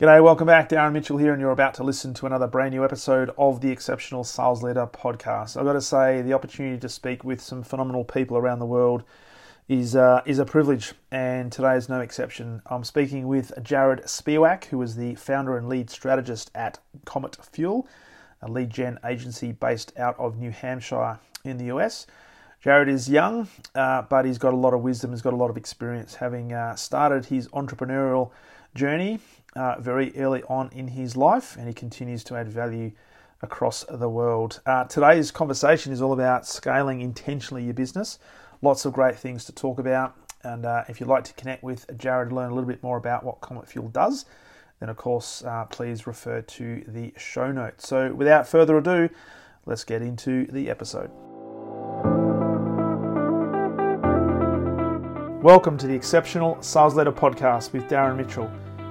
G'day, welcome back. Darren Mitchell here, and you're about to listen to another brand new episode of the Exceptional Sales Leader podcast. I've got to say, the opportunity to speak with some phenomenal people around the world is uh, is a privilege, and today is no exception. I'm speaking with Jarod Spiewak, who is the founder and lead strategist at Comet Fuel, a lead gen agency based out of New Hampshire in the US. Jarod is young, uh, but he's got a lot of wisdom, he's got a lot of experience, having uh, started his entrepreneurial journey uh, very early on in his life, and he continues to add value across the world. Uh, today's conversation is all about scaling intentionally your business. Lots of great things to talk about. And uh, if you'd like to connect with Jarod, learn a little bit more about what Comet Fuel does, then of course, uh, please refer to the show notes. So, without further ado, let's get into the episode. Welcome to the Exceptional Sales Leader Podcast with Darren Mitchell.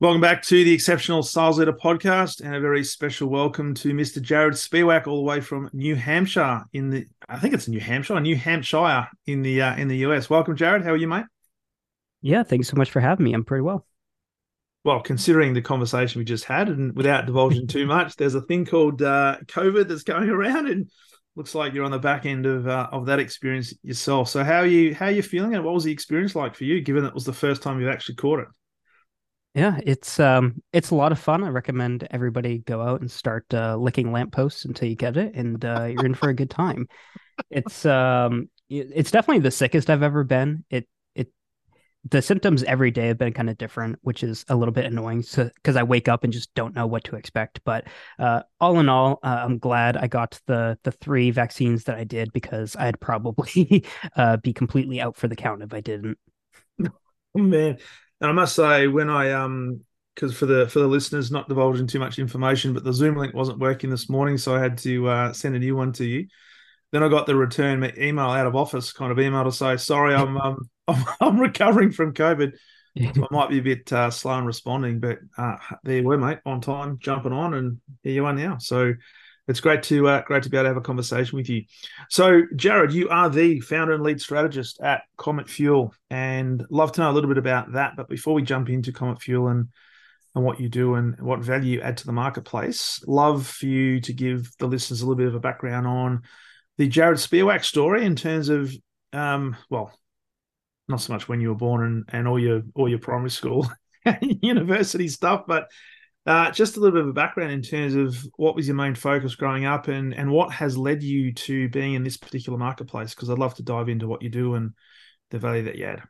Welcome back to the Exceptional Sales Leader podcast, and a very special welcome to Mr. Jarod Spiewak, all the way from New Hampshire in the, I think it's New Hampshire, New Hampshire in the uh, in the US. Welcome, Jarod. How are you, mate? Yeah, thanks so much for having me. I'm pretty well. Well, considering the conversation we just had, and without divulging too much, there's a thing called uh, COVID that's going around, and looks like you're on the back end of uh, of that experience yourself. So, how are you? How are you feeling, and what was the experience like for you, given that it was the first time you've actually caught it? Yeah, it's um it's a lot of fun. I recommend everybody go out and start uh, licking lampposts until you get it, and uh, you're in for a good time. It's um it's definitely the sickest I've ever been. It it the symptoms every day have been kind of different, which is a little bit annoying. So because I wake up and just don't know what to expect. But uh, all in all, uh, I'm glad I got the the three vaccines that I did because I'd probably uh, be completely out for the count if I didn't. Oh, man, and I must say, when I um, because for the for the listeners, not divulging too much information, but the Zoom link wasn't working this morning, so I had to uh, send a new one to you. Then I got the return email out of office kind of email to say, sorry, I'm um, I'm, I'm recovering from COVID. So I might be a bit uh, slow in responding, but uh, there you were, mate, on time, jumping on, and here you are now. So it's great to uh, great to be able to have a conversation with you. So, Jarod, you are the founder and lead strategist at Comet Fuel, and love to know a little bit about that. But before we jump into Comet Fuel and and what you do and what value you add to the marketplace, love for you to give the listeners a little bit of a background on the Jarod Spiewak story in terms of, um, well, not so much when you were born and, and all your all your primary school, university stuff, but uh, just a little bit of a background in terms of what was your main focus growing up and, and what has led you to being in this particular marketplace? Because I'd love to dive into what you do and the value that you add.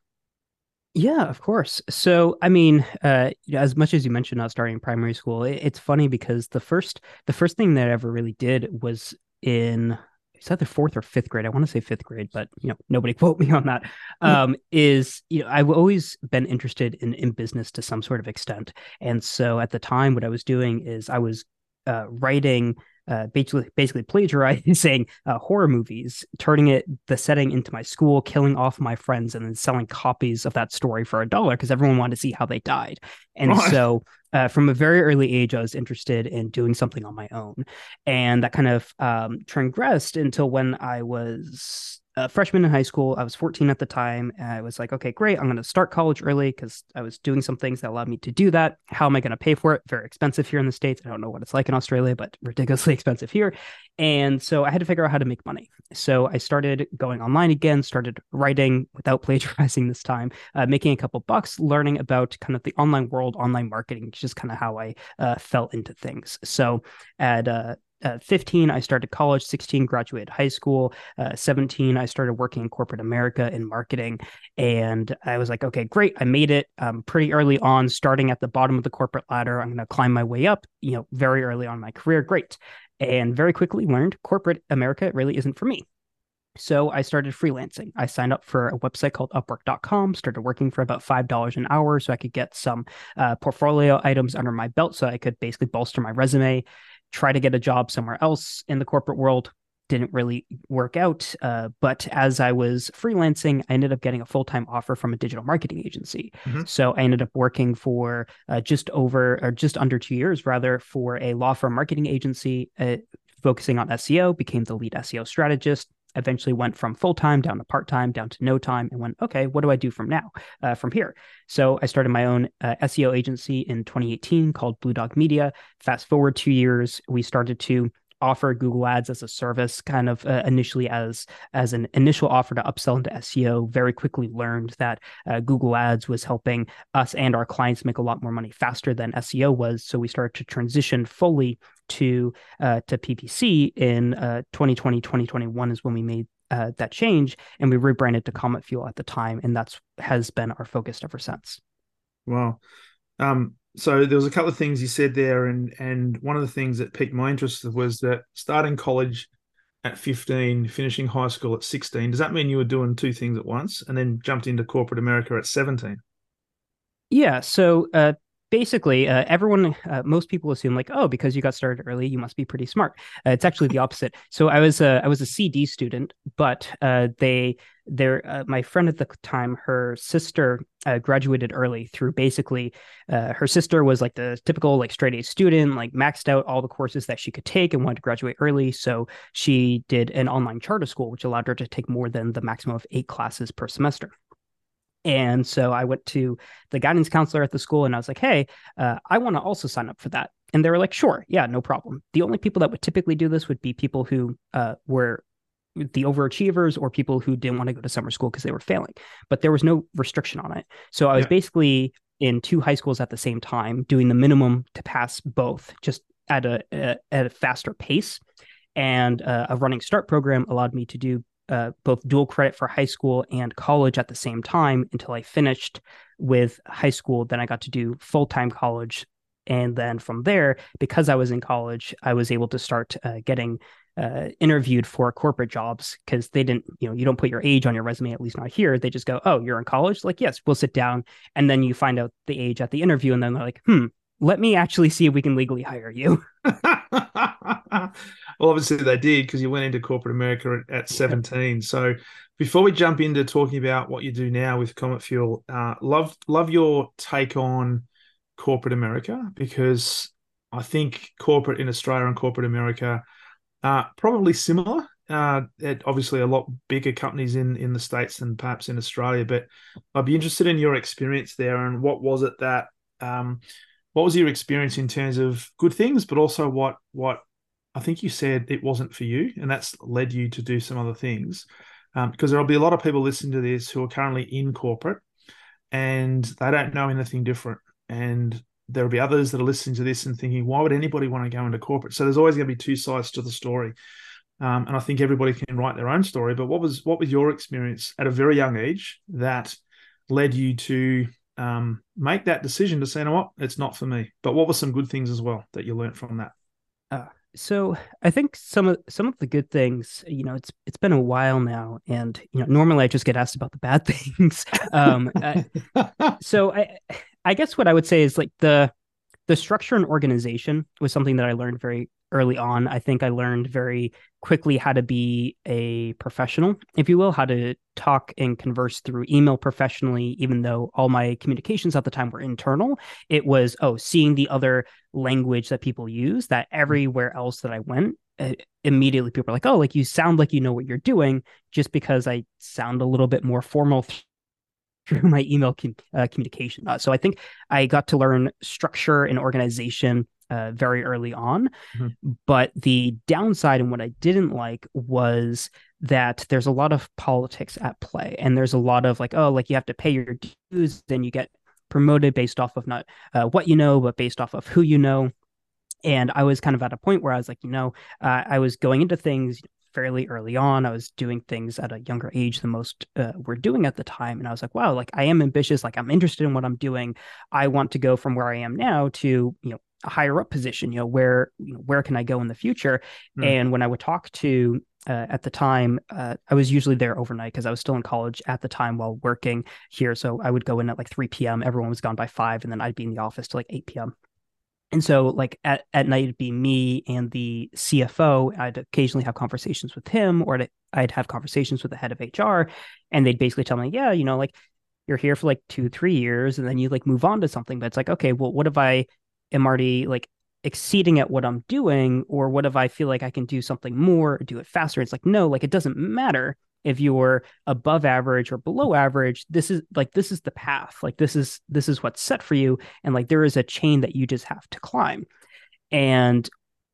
Yeah, of course. So, I mean, uh, as much as you mentioned not starting primary school, it, it's funny because the first the first thing that I ever really did was in it's either fourth or fifth grade. I want to say fifth grade, but you know, nobody quote me on that. Um, is you know, I've always been interested in in business to some sort of extent, and so at the time, what I was doing is I was uh, writing uh, basically basically plagiarizing uh, horror movies, turning it the setting into my school, killing off my friends, and then selling copies of that story for a dollar because everyone wanted to see how they died. And right. so, uh, from a very early age, I was interested in doing something on my own, and that kind of um, transgressed until when I was a freshman in high school. I was 14 at the time. I was like, okay, great. I'm going to start college early because I was doing some things that allowed me to do that. How am I going to pay for it? Very expensive here in the States. I don't know what it's like in Australia, but ridiculously expensive here. And so I had to figure out how to make money. So I started going online again, started writing without plagiarizing this time, uh, making a couple bucks, learning about kind of the online world, online marketing, which is kind of how I uh, fell into things. So at uh, uh, 15 i started college. 16 graduated high school. Uh, 17 i started working in corporate america in marketing. And i was like okay great i made it. Um, pretty early on starting at the bottom of the corporate ladder i'm going to climb my way up you know very early on my career. Great. And very quickly learned corporate america really isn't for me. So I started freelancing. I signed up for a website called Upwork.com, started working for about $5 an hour so I could get some uh, portfolio items under my belt so I could basically bolster my resume try to get a job somewhere else in the corporate world. didn't really work out. Uh, but as I was freelancing, I ended up getting a full time offer from a digital marketing agency. Mm-hmm. So I ended up working for uh, just over or just under two years, rather, for a law firm marketing agency. Uh, focusing on SEO, became the lead SEO strategist, eventually went from full time down to part time, down to no time, and went, okay, what do I do from now, uh, from here? So I started my own uh, SEO agency in 2018 called Blue Dog Media. Fast forward two years, we started to offer Google Ads as a service, kind of uh, initially as as an initial offer to upsell into SEO. Very quickly learned that uh, Google Ads was helping us and our clients make a lot more money faster than SEO was. So we started to transition fully to uh, to PPC in 2020, uh, 2021 is when we made uh, that change, and we rebranded to Comet Fuel at the time, and that's has been our focus ever since. Wow. Um, so there was a couple of things you said there, and and one of the things that piqued my interest was that starting college at 15, finishing high school at 16. Does that mean you were doing two things at once, and then jumped into corporate America at 17? Yeah. So uh, basically uh, everyone uh, most people assume like oh because you got started early you must be pretty smart. Uh, it's actually the opposite. So i was a i was a cd student but uh, they their uh, my friend at the time her sister uh, graduated early through basically her sister was like the typical like straight a student like maxed out all the courses that she could take and wanted to graduate early. So she did an online charter school which allowed her to take more than the maximum of eight classes per semester and so I went to the guidance counselor at the school and I was like, hey, uh, I want to also sign up for that. And they were like, sure, yeah, no problem. The only people that would typically do this would be people who uh, were the overachievers or people who didn't want to go to summer school because they were failing. But there was no restriction on it. So I was yeah. basically in two high schools at the same time, doing the minimum to pass both, just at a, a at a faster pace. And uh, a running start program allowed me to do uh, both dual credit for high school and college at the same time until I finished with high school. Then I got to do full time college. And then from there, because I was in college, I was able to start uh, getting uh, interviewed for corporate jobs because they didn't, you know, you don't put your age on your resume, at least not here. They just go, oh, you're in college? Like, yes, we'll sit down. And then you find out the age at the interview. And then they're like, hmm, let me actually see if we can legally hire you. well, obviously they did because you went into corporate America at, at 17. So before we jump into talking about what you do now with Comet Fuel, uh, love love your take on corporate America because I think corporate in Australia and corporate America are probably similar. Uh, obviously a lot bigger companies in in the states than perhaps in Australia, but I'd be interested in your experience there and what was it that um, what was your experience in terms of good things, but also what what I think you said it wasn't for you, and that's led you to do some other things. Um, because there'll be a lot of people listening to this who are currently in corporate and they don't know anything different. And there'll be others that are listening to this and thinking, why would anybody want to go into corporate? So there's always going to be two sides to the story. Um, and I think everybody can write their own story. But what was what was your experience at a very young age that led you to um, make that decision to say, you know what, it's not for me. But what were some good things as well that you learned from that? Uh, so I think some of some of the good things, you know, it's it's been a while now, and you know, normally I just get asked about the bad things. um, uh, so I I guess what I would say is like the the structure and organization was something that I learned very early on. I think I learned very quickly how to be a professional, if you will, how to talk and converse through email professionally, even though all my communications at the time were internal. It was, oh, seeing the other language that people use, that everywhere else that I went, uh, immediately people are like, oh, like you sound like you know what you're doing just because I sound a little bit more formal through my email com- uh, communication. Uh, so I think I got to learn structure and organization uh, very early on. Mm-hmm. But the downside and what I didn't like was that there's a lot of politics at play, and there's a lot of like, oh, like you have to pay your dues, then you get promoted based off of not uh, what you know, but based off of who you know. And I was kind of at a point where I was like, you know, uh, I was going into things fairly early on. I was doing things at a younger age than most uh, were doing at the time. And I was like, wow, like I am ambitious. Like I'm interested in what I'm doing. I want to go from where I am now to, you know, a higher up position you know where you know, where can i go in the future? Mm. and when i would talk to uh, at the time uh, i was usually there overnight because i was still in college at the time while working here. So i would go in at like 3 p.m everyone was gone by 5 and then i'd be in the office till like 8 p.m and so like at, at night it'd be me and the cfo i'd occasionally have conversations with him or i'd have conversations with the head of hr and they'd basically tell me yeah you know like you're here for like two three years and then you like move on to something. But it's like okay well what if i am already like exceeding at what i'm doing or what if i feel like i can do something more or do it faster? It's like no like it doesn't matter if you're above average or below average. This is like this is the path. Like this is this is what's set for you and like there is a chain that you just have to climb. And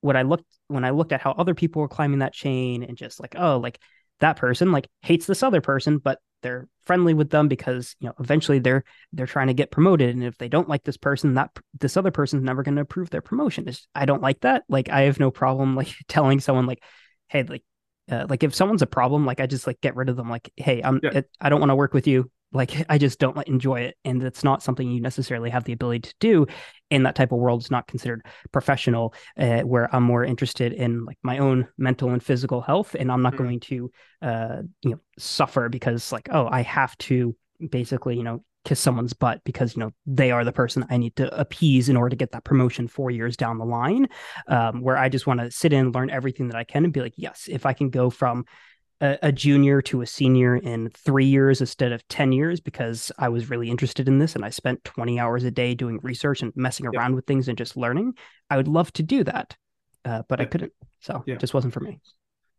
what i looked when i looked at how other people were climbing that chain and just like oh like that person like hates this other person but they're friendly with them because you know eventually they're they're trying to get promoted. And if they don't like this person that this other person's never going to approve their promotion. It's, i don't like that. Like i have no problem like telling someone like hey like uh, like if someone's a problem, like I just like get rid of them. Like, hey, I'm yeah. it, I don't want to work with you. Like I just don't enjoy it, and it's not something you necessarily have the ability to do. In that type of world, it's not considered professional. Uh, where I'm more interested in like my own mental and physical health, and I'm not mm-hmm. going to uh, you know suffer because like oh I have to basically you know kiss someone's butt because you know they are the person I need to appease in order to get that promotion four years down the line. Um, where I just want to sit in, learn everything that I can, and be like, yes, if I can go from a, a, junior to a senior in three years instead of ten years because I was really interested in this and I spent twenty hours a day doing research and messing around yep. with things and just learning. I would love to do that, uh, but yep. I couldn't. So yep. it just wasn't for me.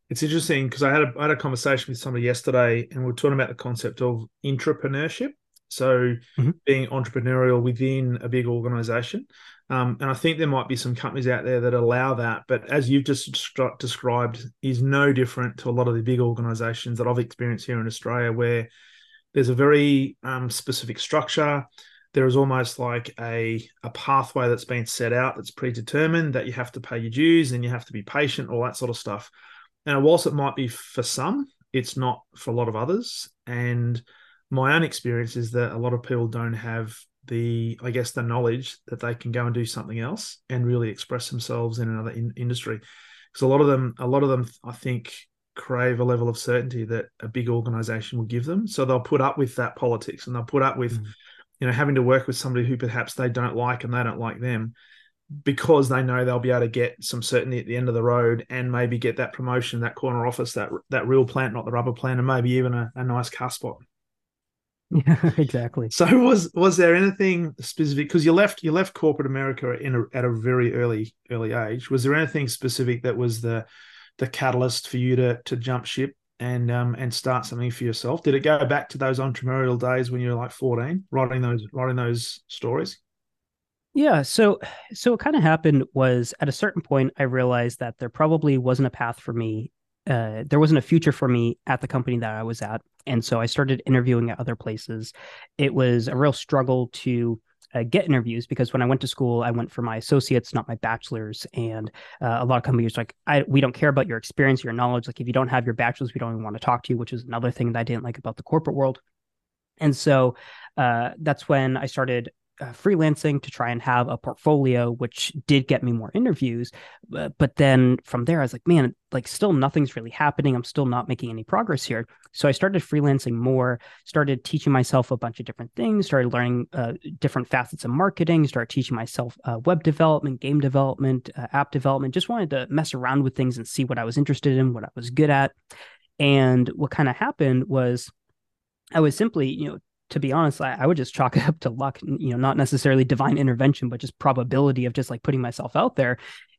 It's interesting because I had a, I had a conversation with somebody yesterday, and we are talking about the concept of intrapreneurship so mm-hmm. being entrepreneurial within a big organization. Um, and I think there might be some companies out there that allow that. But as you've just described, is no different to a lot of the big organizations that I've experienced here in Australia, where there's a very um, specific structure. There is almost like a, a pathway that's been set out that's predetermined that you have to pay your dues and you have to be patient, all that sort of stuff. And whilst it might be for some, it's not for a lot of others. And my own experience is that a lot of people don't have the i guess the knowledge that they can go and do something else and really express themselves in another in- industry. Because a lot of them a lot of them i think crave a level of certainty that a big organization will give them. So they'll put up with that politics and they'll put up with mm. you know having to work with somebody who perhaps they don't like and they don't like them because they know they'll be able to get some certainty at the end of the road and maybe get that promotion that corner office that that real plant not the rubber plant and maybe even a, a nice car spot yeah, exactly. So was was there anything specific because you left you left corporate America in a, at a very early early age? Was there anything specific that was the the catalyst for you to to jump ship and um and start something for yourself? Did it go back to those entrepreneurial days when you were like 14, writing those writing those stories? Yeah, so so what kind of happened was at a certain point I realized that there probably wasn't a path for me uh, there wasn't a future for me at the company that I was at. And so I started interviewing at other places. It was a real struggle to uh, get interviews because when I went to school, I went for my associates, not my bachelor's. And uh, a lot of companies like, we don't care about your experience, your knowledge. Like if you don't have your bachelor's, we don't even want to talk to you, which is another thing that I didn't like about the corporate world. And so uh, that's when I started uh, freelancing to try and have a portfolio, which did get me more interviews. Uh, but then from there, I was like, man, like still nothing's really happening. I'm still not making any progress here. So I started freelancing more, started teaching myself a bunch of different things, started learning uh, different facets of marketing, started teaching myself uh, web development, game development, uh, app development. Just wanted to mess around with things and see what I was interested in, what I was good at. And what kind of happened was I was simply, you know, to be honest, I, I, would just chalk it up to luck, you know, not necessarily divine intervention, but just probability of just like putting myself out there.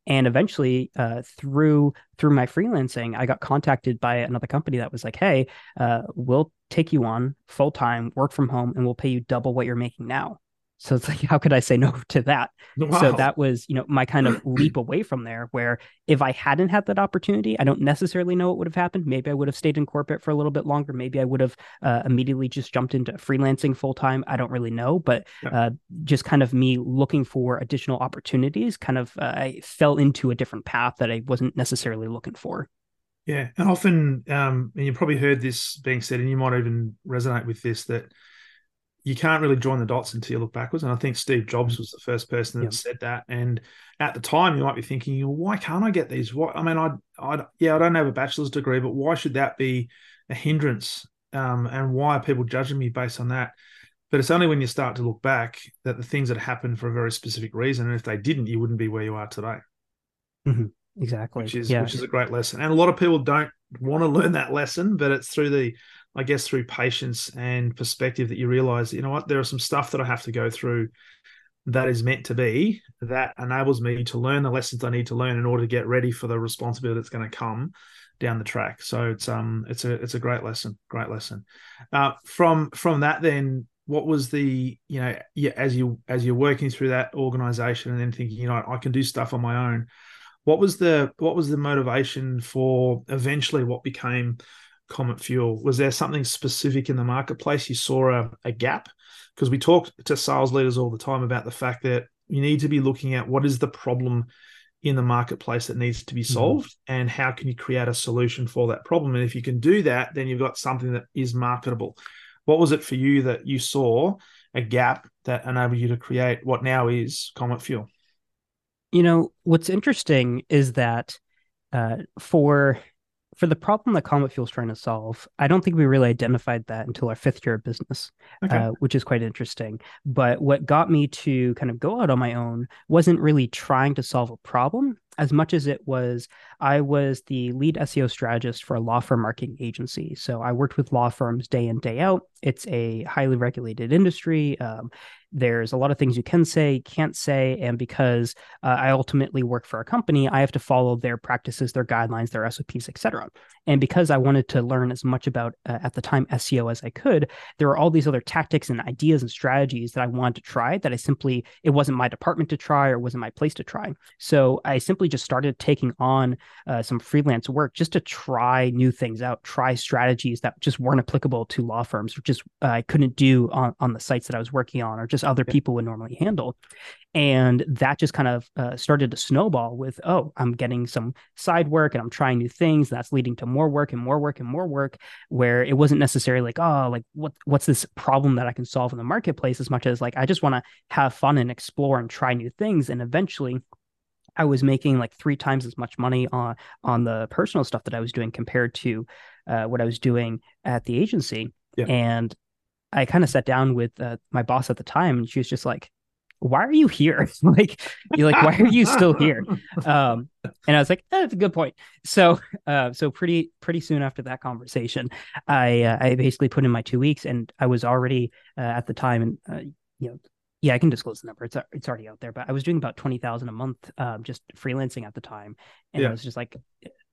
And eventually, uh, through through my freelancing, I got contacted by another company that was like, "Hey, uh, we'll take you on full time, work from home, and we'll pay you double what you're making now." So it's like, how could I say no to that? Wow. So that was, you know, my kind of leap away from there. Where if I hadn't had that opportunity, I don't necessarily know what would have happened. Maybe I would have stayed in corporate for a little bit longer. Maybe I would have uh, immediately just jumped into freelancing full time. I don't really know, but uh, just kind of me looking for additional opportunities, kind of, uh, I fell into a different path that I wasn't necessarily looking for. Yeah, and often, um, and you probably heard this being said, and you might even resonate with this that you can't really join the dots until you look backwards. And I think Steve Jobs was the first person that said that. And at the time, you might be thinking, why can't I get these? What I mean, I, I, yeah, I don't have a bachelor's degree, but why should that be a hindrance? Um, and why are people judging me based on that? But it's only when you start to look back that the things that happened for a very specific reason, and if they didn't, you wouldn't be where you are today. Mm-hmm. Exactly. Which is yeah. which is a great lesson. And a lot of people don't want to learn that lesson, but it's through the I guess through patience and perspective that you realize, you know what, there are some stuff that I have to go through that is meant to be that enables me to learn the lessons I need to learn in order to get ready for the responsibility that's going to come down the track. So it's um it's a it's a great lesson, great lesson. Uh, from from that then what was the you know yeah as you as you're working through that organization and then thinking you know I can do stuff on my own what was the what was the motivation for eventually what became Comet Fuel? Was there something specific in the marketplace you saw a, a gap? Because we talk to sales leaders all the time about the fact that you need to be looking at what is the problem in the marketplace that needs to be mm-hmm. solved mm-hmm. and how can you create a solution for that problem and if you can do that then you've got something that is marketable what was it for you that you saw a gap that enabled you to create what now is comet fuel you know what's interesting is that uh, for for the problem that Comet Fuel is trying to solve, I don't think we really identified that until our fifth year of business, okay. uh, which is quite interesting. But what got me to kind of go out on my own wasn't really trying to solve a problem as much as it was I was the lead SEO strategist for a law firm marketing agency. So I worked with law firms day in, day out. It's a highly regulated industry. Um, there's a lot of things you can say, can't say. And because uh, I ultimately work for a company, I have to follow their practices, their guidelines, their SOPs, etc. And because I wanted to learn as much about, uh, at the time, SEO as I could, there were all these other tactics and ideas and strategies that I wanted to try that I simply, it wasn't my department to try or wasn't my place to try. So I simply just started taking on uh, some freelance work just to try new things out, try strategies that just weren't applicable to law firms or just uh, I couldn't do on, on the sites that I was working on or just other people would normally handle. And that just kind of uh, started to snowball with, oh, I'm getting some side work and I'm trying new things. That's leading to more work and more work and more work, where it wasn't necessarily like, oh, like what what's this problem that I can solve in the marketplace as much as like I just want to have fun and explore and try new things. And eventually I was making like three times as much money on on the personal stuff that I was doing compared to uh, what I was doing at the agency. Yeah. And I kind of sat down with uh, my boss at the time, and she was just like, "Why are you here? like, you're like, why are you still here?" Um, and I was like, eh, "That's a good point." So, uh, so pretty pretty soon after that conversation, I uh, I basically put in my two weeks, and I was already uh, at the time, and uh, you know. Yeah, I can disclose the number. It's it's already out there, but I was doing about twenty thousand a month, um, just freelancing at the time, and yeah. I was just like,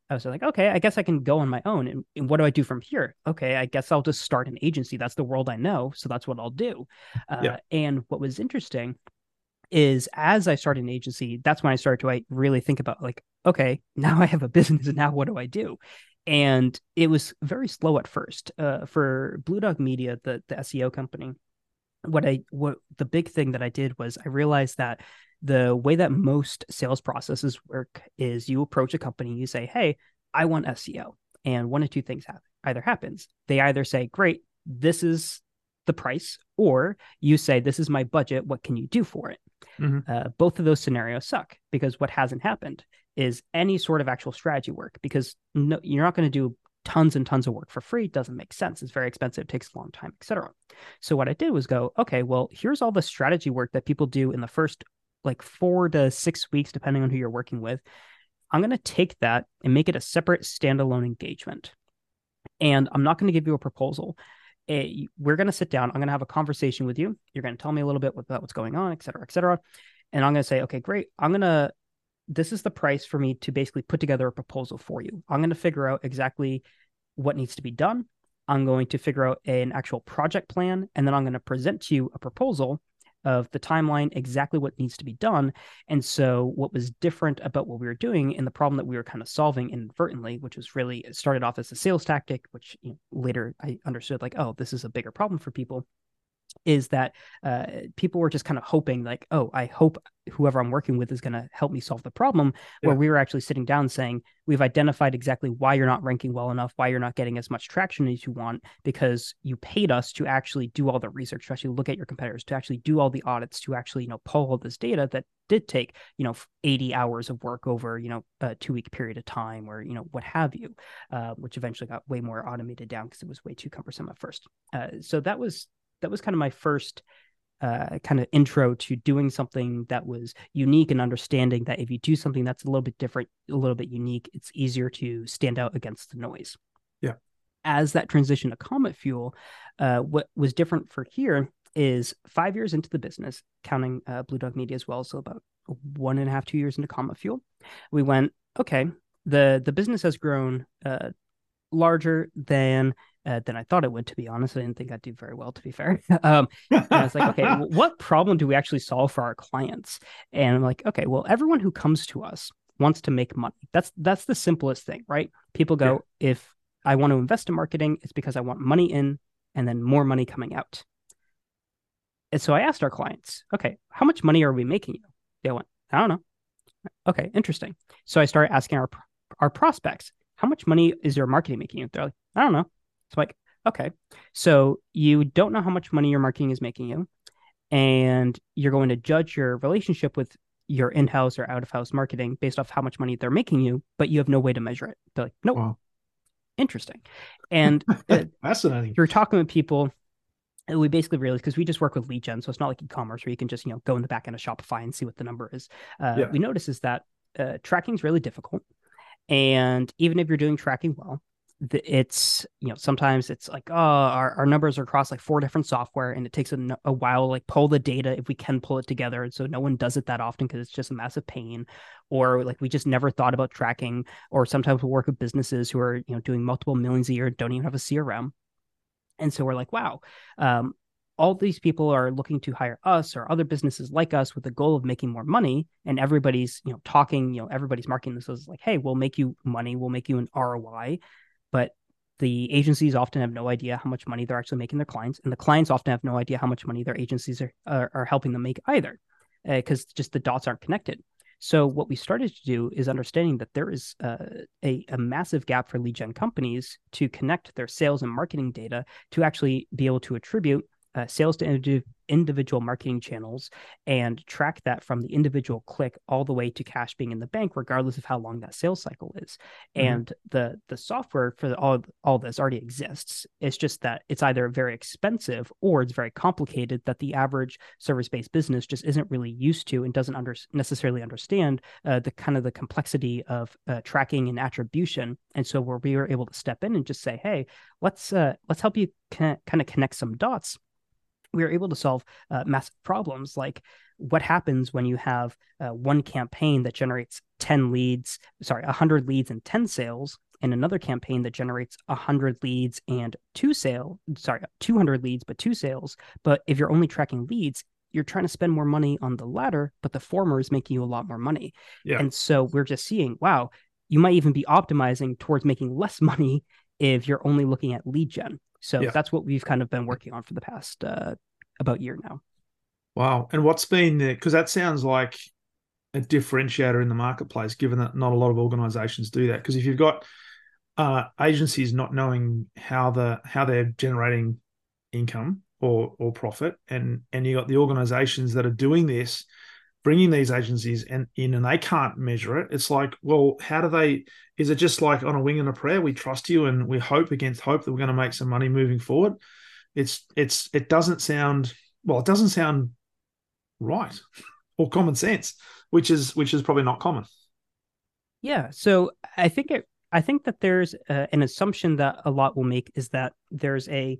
I was like, okay, I guess I can go on my own. And, and, what do I do from here? Okay, I guess I'll just start an agency. That's the world I know. So that's what I'll do. Uh, yeah. And what was interesting is as I started an agency, that's when I started to I really think about like, okay, now I have a business. Now what do I do? And it was very slow at first. Uh, for Blue Dog Media, the, the SEO company, what I what the big thing that I did was I realized that the way that most sales processes work is you approach a company, you say, Hey, I want SEO. And one of two things happen either happens. They either say, Great, this is the price, or you say, This is my budget. What can you do for it? Mm-hmm. Uh, both of those scenarios suck because what hasn't happened is any sort of actual strategy work because no, you're not going to do tons and tons of work for free. Doesn't make sense. It's very expensive, takes a long time, etc. So what I did was go, okay, well, here's all the strategy work that people do in the first like four to six weeks, depending on who you're working with. I'm going to take that and make it a separate standalone engagement. And I'm not going to give you a proposal. Eh, a, we're going to sit down. I'm going to have a conversation with you. You're going to tell me a little bit about what's going on, et cetera, et cetera. And I'm going to say, okay, great. I'm going to, this is the price for me to basically put together a proposal for you. I'm going to figure out exactly what needs to be done. I'm going to figure out an actual project plan, and then I'm going to present to you a proposal of the timeline, exactly what needs to be done. And so, what was different about what we were doing and the problem that we were kind of solving inadvertently, which was really started off as a sales tactic, which you know, later I understood like, oh, this is a bigger problem for people, is that uh, people were just kind of hoping like oh i hope whoever i'm working with is going to help me solve the problem yeah. where we were actually sitting down saying we've identified exactly why you're not ranking well enough why you're not getting as much traction as you want because you paid us to actually do all the research to actually look at your competitors to actually do all the audits to actually you know pull all this data that did take you know 80 hours of work over you know a two week period of time or you know what have you uh, which eventually got way more automated down because it was way too cumbersome at first uh, so that was that was kind of my first uh, kind of intro to doing something that was unique and understanding that if you do something that's a little bit different, a little bit unique, it's easier to stand out against the noise. Yeah. As that transition to Comet Fuel, uh, what was different for here is five years into the business, counting uh, Blue Dog Media as well, so about one and a half, two years into Comet Fuel, we went, okay, the the business has grown uh, larger than uh, than I thought it would. To be honest, I didn't think I'd do very well. To be fair, um, and I was like, okay, what problem do we actually solve for our clients? And I'm like, okay, well, everyone who comes to us wants to make money. That's that's the simplest thing, right? People go, yeah. if I want to invest in marketing, it's because I want money in and then more money coming out. And so I asked our clients, okay, how much money are we making you? They went, I don't know. Okay, interesting. So I started asking our our prospects, how much money is your marketing making you? They're like, I don't know. So I'm like, okay. So you don't know how much money your marketing is making you, and you're going to judge your relationship with your in-house or out-of-house marketing based off how much money they're making you, but you have no way to measure it. They're like, nope. Wow. Interesting. And uh, fascinating. You're talking with people we basically realized because we just work with lead gen, so it's not like e-commerce where you can just you know go in the back end of Shopify and see what the number is. Uh, yeah. We notice is that uh, tracking is really difficult, and even if you're doing tracking well, it's you know sometimes it's like oh our, our numbers are across like four different software and it takes a, a while like pull the data if we can pull it together and so no one does it that often because it's just a massive pain or like we just never thought about tracking or sometimes we work with businesses who are you know doing multiple millions a year and don't even have a crm and so we're like, wow, um, all these people are looking to hire us or other businesses like us with the goal of making more money. And everybody's, you know, talking, you know, everybody's marketing this as like, hey, we'll make you money, we'll make you an ROI. But the agencies often have no idea how much money they're actually making their clients, and the clients often have no idea how much money their agencies are are, are helping them make either, because uh, just the dots aren't connected. So what we started to do is understanding that there is uh, a, a massive gap for lead gen companies to connect their sales and marketing data to actually be able to attribute uh, sales to individual marketing channels and track that from the individual click all the way to cash being in the bank regardless of how long that sales cycle is. Mm-hmm. and the the software for the, all all this already exists. It's just that it's either very expensive or it's very complicated that the average service based business just isn't really used to and doesn't under, necessarily understand uh, the kind of the complexity of uh, tracking and attribution. And so where we were able to step in and just say hey let's uh, let's help you kind of connect some dots we were able to solve uh, massive problems like what happens when you have uh, one campaign that generates 10 leads sorry 100 leads and 10 sales and another campaign that generates 100 leads and two sale sorry 200 leads but two sales. But if you're only tracking leads you're trying to spend more money on the latter but the former is making you a lot more money. Yeah. and so we're just seeing wow you might even be optimizing towards making less money if you're only looking at lead gen so yeah. that's what we've kind of been working on for the past uh, about year now. Wow. And what's been there? Because that sounds like a differentiator in the marketplace, given that not a lot of organizations do that. Because if you've got uh, agencies not knowing how the how they're generating income or or profit, and and you got the organizations that are doing this, bringing these agencies and in, and they can't measure it. It's like, well, how do they? Is it just like on a wing and a prayer? We trust you and we hope against hope that we're going to make some money moving forward it's it's it doesn't sound well it doesn't sound right or common sense which is which is probably not common yeah so i think it i think that there's uh, an assumption that a lot will make is that there's a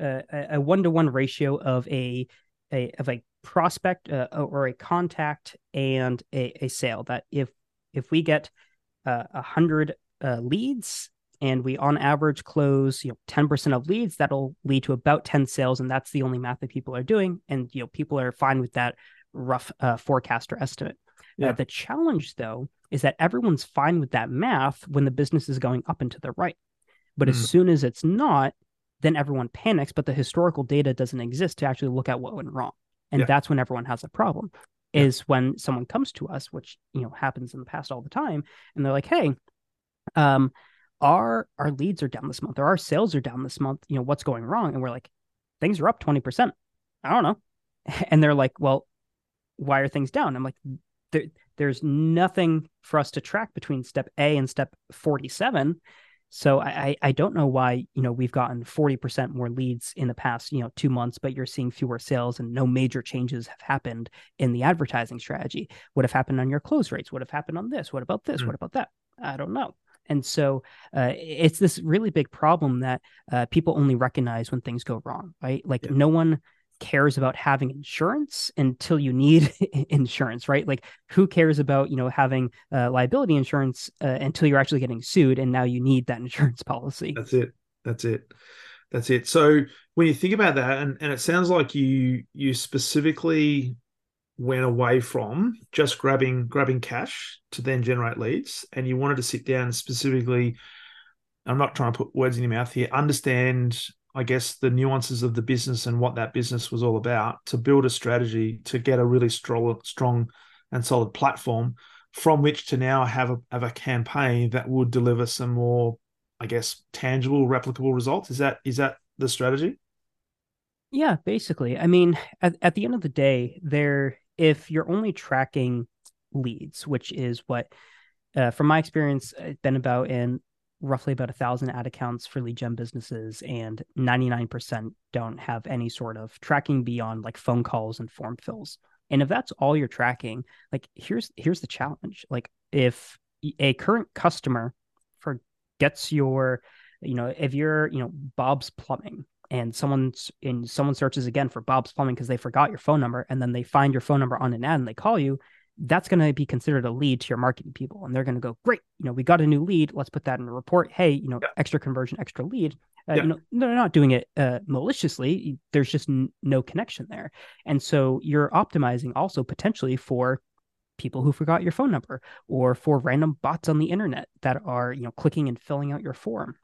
a one-to-one ratio of a, a of a prospect uh, or a contact and a, a sale that if if we get uh, a uh, hundred uh, leads and we on average close you know 10% of leads that'll lead to about 10 sales and that's the only math that people are doing and you know people are fine with that rough uh, forecast or estimate uh, yeah. Uh, the challenge though is that everyone's fine with that math when the business is going up and to the right but mm. as soon as it's not then everyone panics but the historical data doesn't exist to actually look at what went wrong and yeah. that's when everyone has a problem yeah. is when someone comes to us which you know happens in the past all the time and they're like hey um our our leads are down this month or our sales are down this month you know what's going wrong and we're like things are up 20% i don't know and they're like well why are things down i'm like there, there's nothing for us to track between step a and step 47 So I, I don't know why, you know, we've gotten 40% more leads in the past, you know, two months, but you're seeing fewer sales and no major changes have happened in the advertising strategy. What have happened on your close rates? What have happened on this? What about this? Mm. What about that? I don't know. And so uh, it's this really big problem that uh, people only recognize when things go wrong, right? Like yeah. no one cares about having insurance until you need insurance, right? Like who cares about, you know, having uh, liability insurance uh, until you're actually getting sued and now you need that insurance policy. That's it. That's it. That's it. So when you think about that and, and it sounds like you you specifically went away from just grabbing grabbing cash to then generate leads and you wanted to sit down specifically I'm not trying to put words in your mouth here understand I guess the nuances of the business and what that business was all about to build a strategy to get a really strong strong and solid platform from which to now have a have a campaign that would deliver some more I guess tangible replicable results. Is that is that the strategy? Yeah basically. I mean at, at the end of the day there if you're only tracking leads, which is what, uh, from my experience, it's been about in roughly about a thousand ad accounts for lead gen businesses, and 99% don't have any sort of tracking beyond like phone calls and form fills. And if that's all you're tracking, like here's here's the challenge. Like if a current customer forgets your, you know, if you're, you know, Bob's Plumbing and someone's in someone searches again for Bob's Plumbing because they forgot your phone number and then they find your phone number on an ad and they call you, that's going to be considered a lead to your marketing people. And they're going to go, great, you know, we got a new lead. Let's put that in a report. Hey, you know, yeah. extra conversion, extra lead. Uh, yeah. You know, they're not doing it uh, maliciously. There's just n- no connection there. And so you're optimizing also potentially for people who forgot your phone number or for random bots on the internet that are, you know, clicking and filling out your form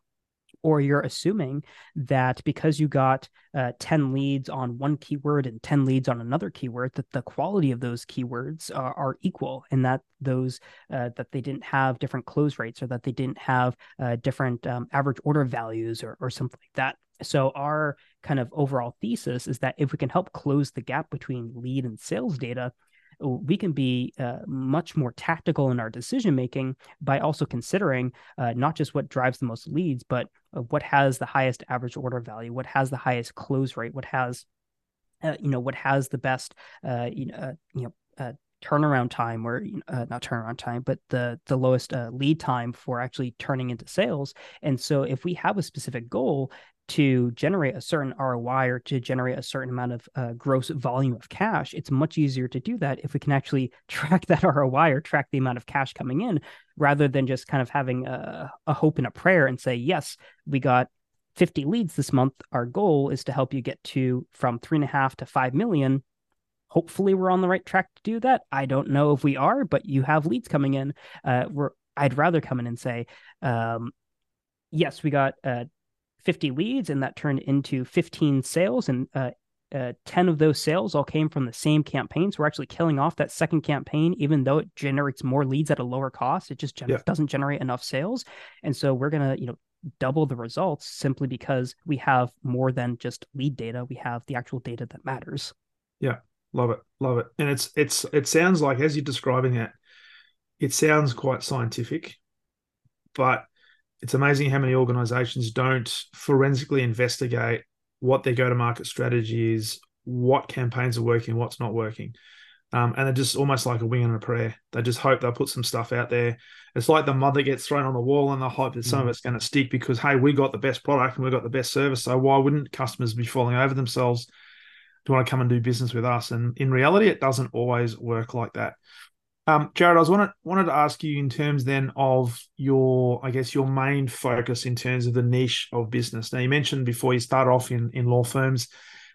or you're assuming that because you got uh, 10 leads on one keyword and 10 leads on another keyword that the quality of those keywords are, are equal and that those uh, that they didn't have different close rates or that they didn't have uh, different um, average order values or, or something like that. So our kind of overall thesis is that if we can help close the gap between lead and sales data we can be uh, much more tactical in our decision making by also considering uh, not just what drives the most leads, but uh, what has the highest average order value, what has the highest close rate, what has uh, you know what has the best uh, you know uh, you know turnaround time or uh, not turnaround time but the the lowest uh, lead time for actually turning into sales. And so if we have a specific goal to generate a certain ROI or to generate a certain amount of uh, gross volume of cash, it's much easier to do that if we can actually track that ROI or track the amount of cash coming in rather than just kind of having a, a hope and a prayer and say, yes, we got 50 leads this month. Our goal is to help you get to from three and a half to five million. Hopefully, we're on the right track to do that. I don't know if we are, but you have leads coming in. Uh, we're I'd rather come in and say, um, yes, we got uh, 50 leads and that turned into 15 sales and uh, uh, 10 of those sales all came from the same campaign. So we're actually killing off that second campaign, even though it generates more leads at a lower cost. It just yeah. doesn't generate enough sales. And so we're going to, you know, double the results simply because we have more than just lead data. We have the actual data that matters. Yeah. Love it. Love it. And it's, it's, it sounds like, as you're describing it, it sounds quite scientific, but it's amazing how many organizations don't forensically investigate what their go to market strategy is, what campaigns are working, what's not working. Um, and they're just almost like a wing and a prayer. They just hope they'll put some stuff out there. It's like the mud that gets thrown on the wall and they hope that some mm. of it's going to stick because, hey, we got the best product and we got the best service. So why wouldn't customers be falling over themselves to want to come and do business with us? And in reality, it doesn't always work like that. Um, Jarod, I was wanted wanted to ask you in terms then of your, I guess, your main focus in terms of the niche of business. Now, you mentioned before you started off in in law firms,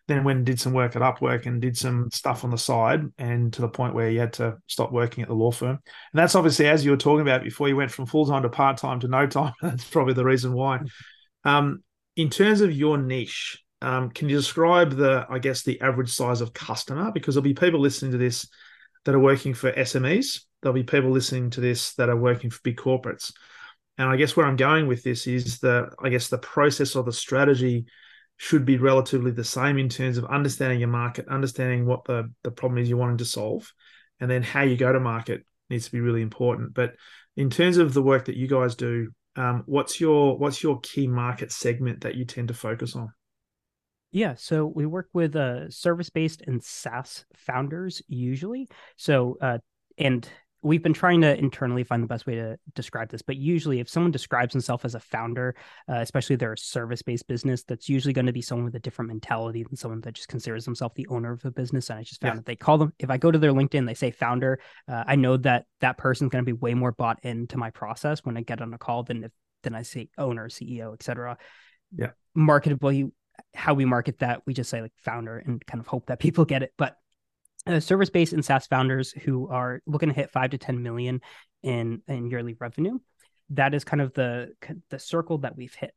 then went and did some work at Upwork and did some stuff on the side, and to the point where you had to stop working at the law firm. And that's obviously as you were talking about before you went from full time to part time to no time. That's probably the reason why. Um, in terms of your niche, um, can you describe the, I guess, the average size of customer? Because there'll be people listening to this that are working for SMEs. There'll be people listening to this that are working for big corporates. And I guess where I'm going with this is that I guess the process or the strategy should be relatively the same in terms of understanding your market, understanding what the, the problem is you're wanting to solve, and then how you go to market needs to be really important. But in terms of the work that you guys do um, what's your what's your key market segment that you tend to focus on? Yeah, so we work with uh, service-based and SaaS founders usually. So, uh, and we've been trying to internally find the best way to describe this but usually if someone describes himself as a founder uh, especially they're a service-based business that's usually going to be someone with a different mentality than someone that just considers themselves the owner of a business and i just found yeah. that they call them if i go to their linkedin they say founder uh, i know that that person's going to be way more bought into my process when i get on a call than if than i say owner ceo etc yeah marketably how we market that we just say like founder and kind of hope that people get it but uh, service based and SaaS founders who are looking to hit five to 10 million in, in yearly revenue. That is kind of the the circle that we've hit.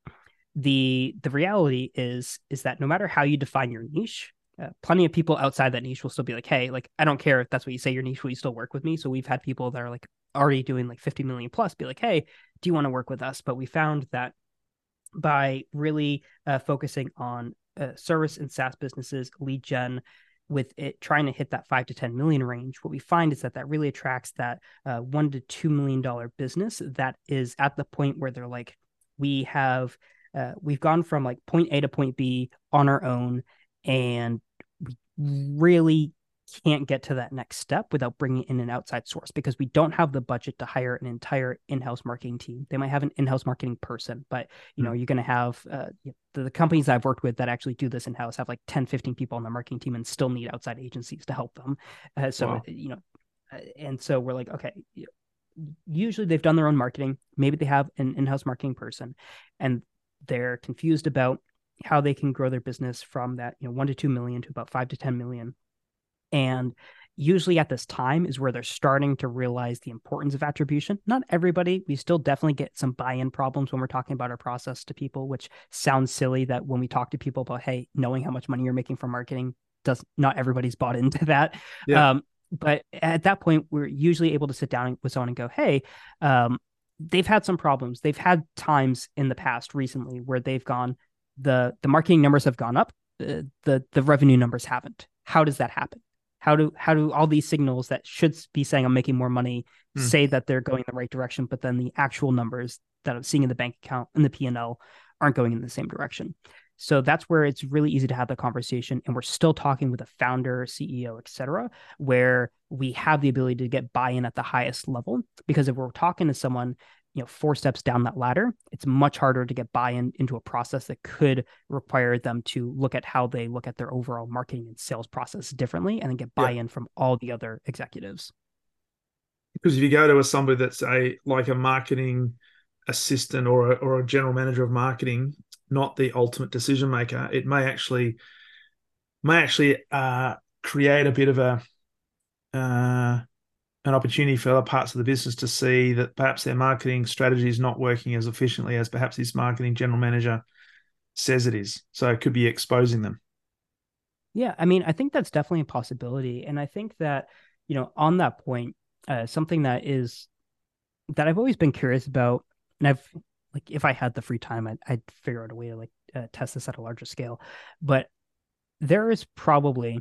The the reality is is that no matter how you define your niche, uh, plenty of people outside that niche will still be like, hey, like I don't care if that's what you say your niche, will you still work with me? So we've had people that are like already doing like 50 million plus be like, hey, do you want to work with us? But we found that by really uh, focusing on uh, service and SaaS businesses, lead gen, with it trying to hit that five to 10 million range, what we find is that that really attracts that uh, one to two million dollar business that is at the point where they're like, we have, uh, we've gone from like point A to point B on our own, and we really can't get to that next step without bringing in an outside source because we don't have the budget to hire an entire in-house marketing team. They might have an in-house marketing person, but you know, mm-hmm. you're going to have uh, the, the, companies I've worked with that actually do this in-house have like 10, 15 people on the marketing team and still need outside agencies to help them. Uh, so, wow. you know, uh, and so we're like, okay, usually they've done their own marketing. Maybe they have an in-house marketing person and they're confused about how they can grow their business from that, you know, one to 2 million to about five to 10 million and usually at this time is where they're starting to realize the importance of attribution. Not everybody, we still definitely get some buy in problems when we're talking about our process to people, which sounds silly that when we talk to people about, hey, knowing how much money you're making from marketing, does not everybody's bought into that. Yeah. Um, but at that point, we're usually able to sit down with someone and go, hey, um, they've had some problems. They've had times in the past recently where they've gone, the the marketing numbers have gone up, uh, the the revenue numbers haven't. How does that happen? How do how do all these signals that should be saying i'm making more money mm. say that they're going in the right direction but then the actual numbers that i'm seeing in the bank account and the p&l aren't going in the same direction so that's where it's really easy to have the conversation and we're still talking with a founder ceo etc where we have the ability to get buy-in at the highest level because if we're talking to someone you know four steps down that ladder it's much harder to get buy-in into a process that could require them to look at how they look at their overall marketing and sales process differently and then get buy-in yeah. from all the other executives because if you go to a somebody that's a like a marketing assistant or a, or a general manager of marketing not the ultimate decision maker it may actually may actually uh, create a bit of a uh, an opportunity for other parts of the business to see that perhaps their marketing strategy is not working as efficiently as perhaps this marketing general manager says it is. So it could be exposing them. Yeah, I mean, I think that's definitely a possibility, and I think that you know, on that point, uh, something that is that I've always been curious about, and I've like if I had the free time, I'd, I'd figure out a way to like uh, test this at a larger scale. But there is probably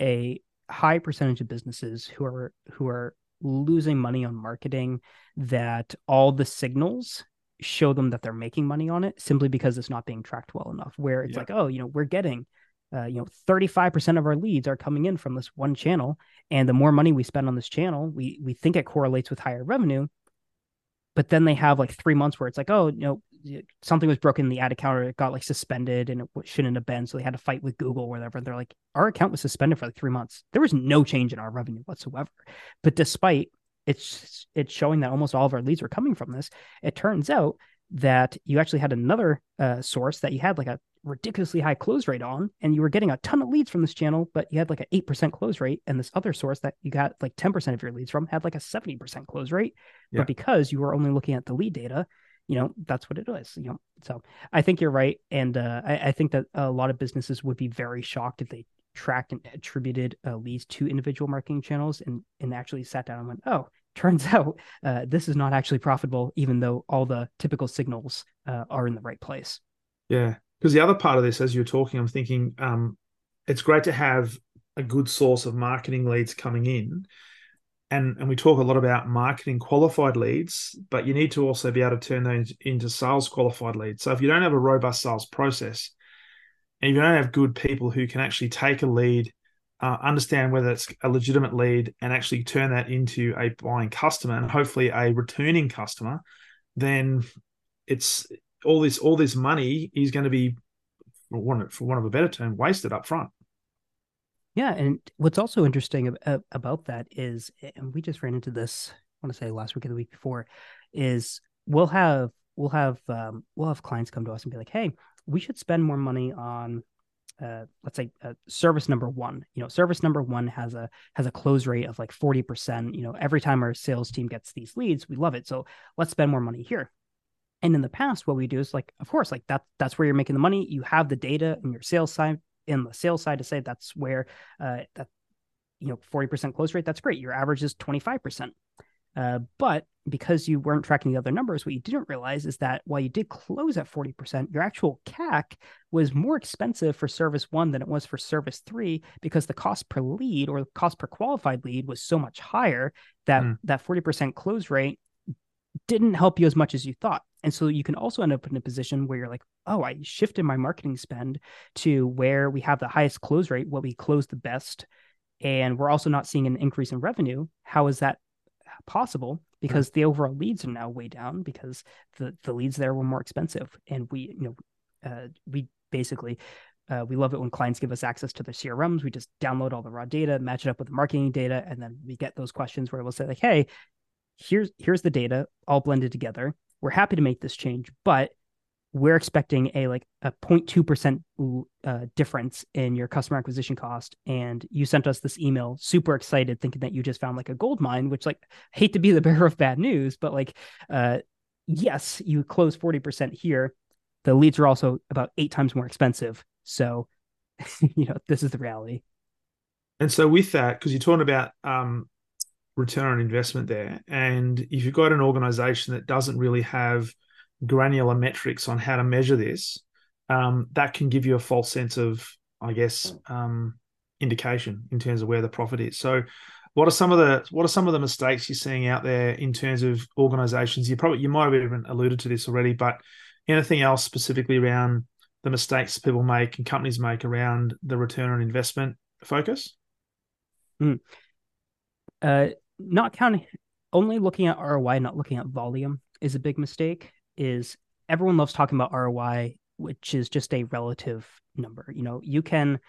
a high percentage of businesses who are who are losing money on marketing that all the signals show them that they're making money on it simply because it's not being tracked well enough. Where it's yeah. like oh you know we're getting uh, you know 35% of our leads are coming in from this one channel. And the more money we spend on this channel we we think it correlates with higher revenue. But then they have like three months where it's like oh you know something was broken in the ad account or it got like suspended and it shouldn't have been. So they had to fight with Google or whatever. And They're like, our account was suspended for like three months. There was no change in our revenue whatsoever. But despite it's it's showing that almost all of our leads were coming from this, it turns out that you actually had another uh, source that you had like a ridiculously high close rate on, and you were getting a ton of leads from this channel, but you had like an eight percent close rate, and this other source that you got like ten percent of your leads from had like a seventy percent close rate. Yeah. But because you were only looking at the lead data, you know that's what it is you know. So i think you're right and uh, I, I, think that a lot of businesses would be very shocked if they tracked and attributed uh, leads to individual marketing channels and and actually sat down and went oh turns out uh, this is not actually profitable even though all the typical signals uh, are in the right place. Yeah because the other part of this as you're talking i'm thinking um, it's great to have a good source of marketing leads coming in and and we talk a lot about marketing qualified leads, but you need to also be able to turn those into sales qualified leads. So if you don't have a robust sales process, and if you don't have good people who can actually take a lead, uh, understand whether it's a legitimate lead, and actually turn that into a buying customer and hopefully a returning customer, then it's all this all this money is going to be, for one, for one of a better term, wasted up front. Yeah, and what's also interesting about that is, and we just ran into this. I want to say last week or the week before, is we'll have we'll have um, we'll have clients come to us and be like, "Hey, we should spend more money on, uh, let's say, uh, service number one. You know, service number one has a has a close rate of like forty percent. You know, every time our sales team gets these leads, we love it. So let's spend more money here." And in the past, what we do is like, of course, like that that's where you're making the money. You have the data in your sales side in the sales side to say that's where uh, that you know 40% close rate that's great your average is 25% uh, but because you weren't tracking the other numbers what you didn't realize is that while you did close at 40% your actual cac was more expensive for service one than it was for service three because the cost per lead or the cost per qualified lead was so much higher that mm. that 40% close rate didn't help you as much as you thought. And so you can also end up in a position where you're like, oh, I shifted my marketing spend to where we have the highest close rate, what we close the best, and we're also not seeing an increase in revenue. How is that possible? Because mm-hmm. the overall leads are now way down because the the leads there were more expensive, and we you know uh, we basically uh, we love it when clients give us access to their CRMs. We just download all the raw data, match it up with the marketing data, and then we get those questions where we'll say like, "Hey, here's here's the data all blended together. We're happy to make this change, but we're expecting a like a 0.2% uh, difference in your customer acquisition cost. And you sent us this email super excited thinking that you just found like a gold mine which like hate to be the bearer of bad news but like uh yes you close 40% here. The leads are also about eight times more expensive. So you know this is the reality. And so with that because you're talking about um return on investment there. And if you've got an organization that doesn't really have granular metrics on how to measure this, um, that can give you a false sense of, I guess, um, indication in terms of where the profit is. So, what are some of the what are some of the mistakes you're seeing out there in terms of organizations? You probably you might have even alluded to this already, but anything else specifically around the mistakes people make and companies make around the return on investment focus? Mm. Uh, not counting, only looking at ROI, not looking at volume is a big mistake. Is everyone loves talking about ROI, which is just a relative number. You know, you can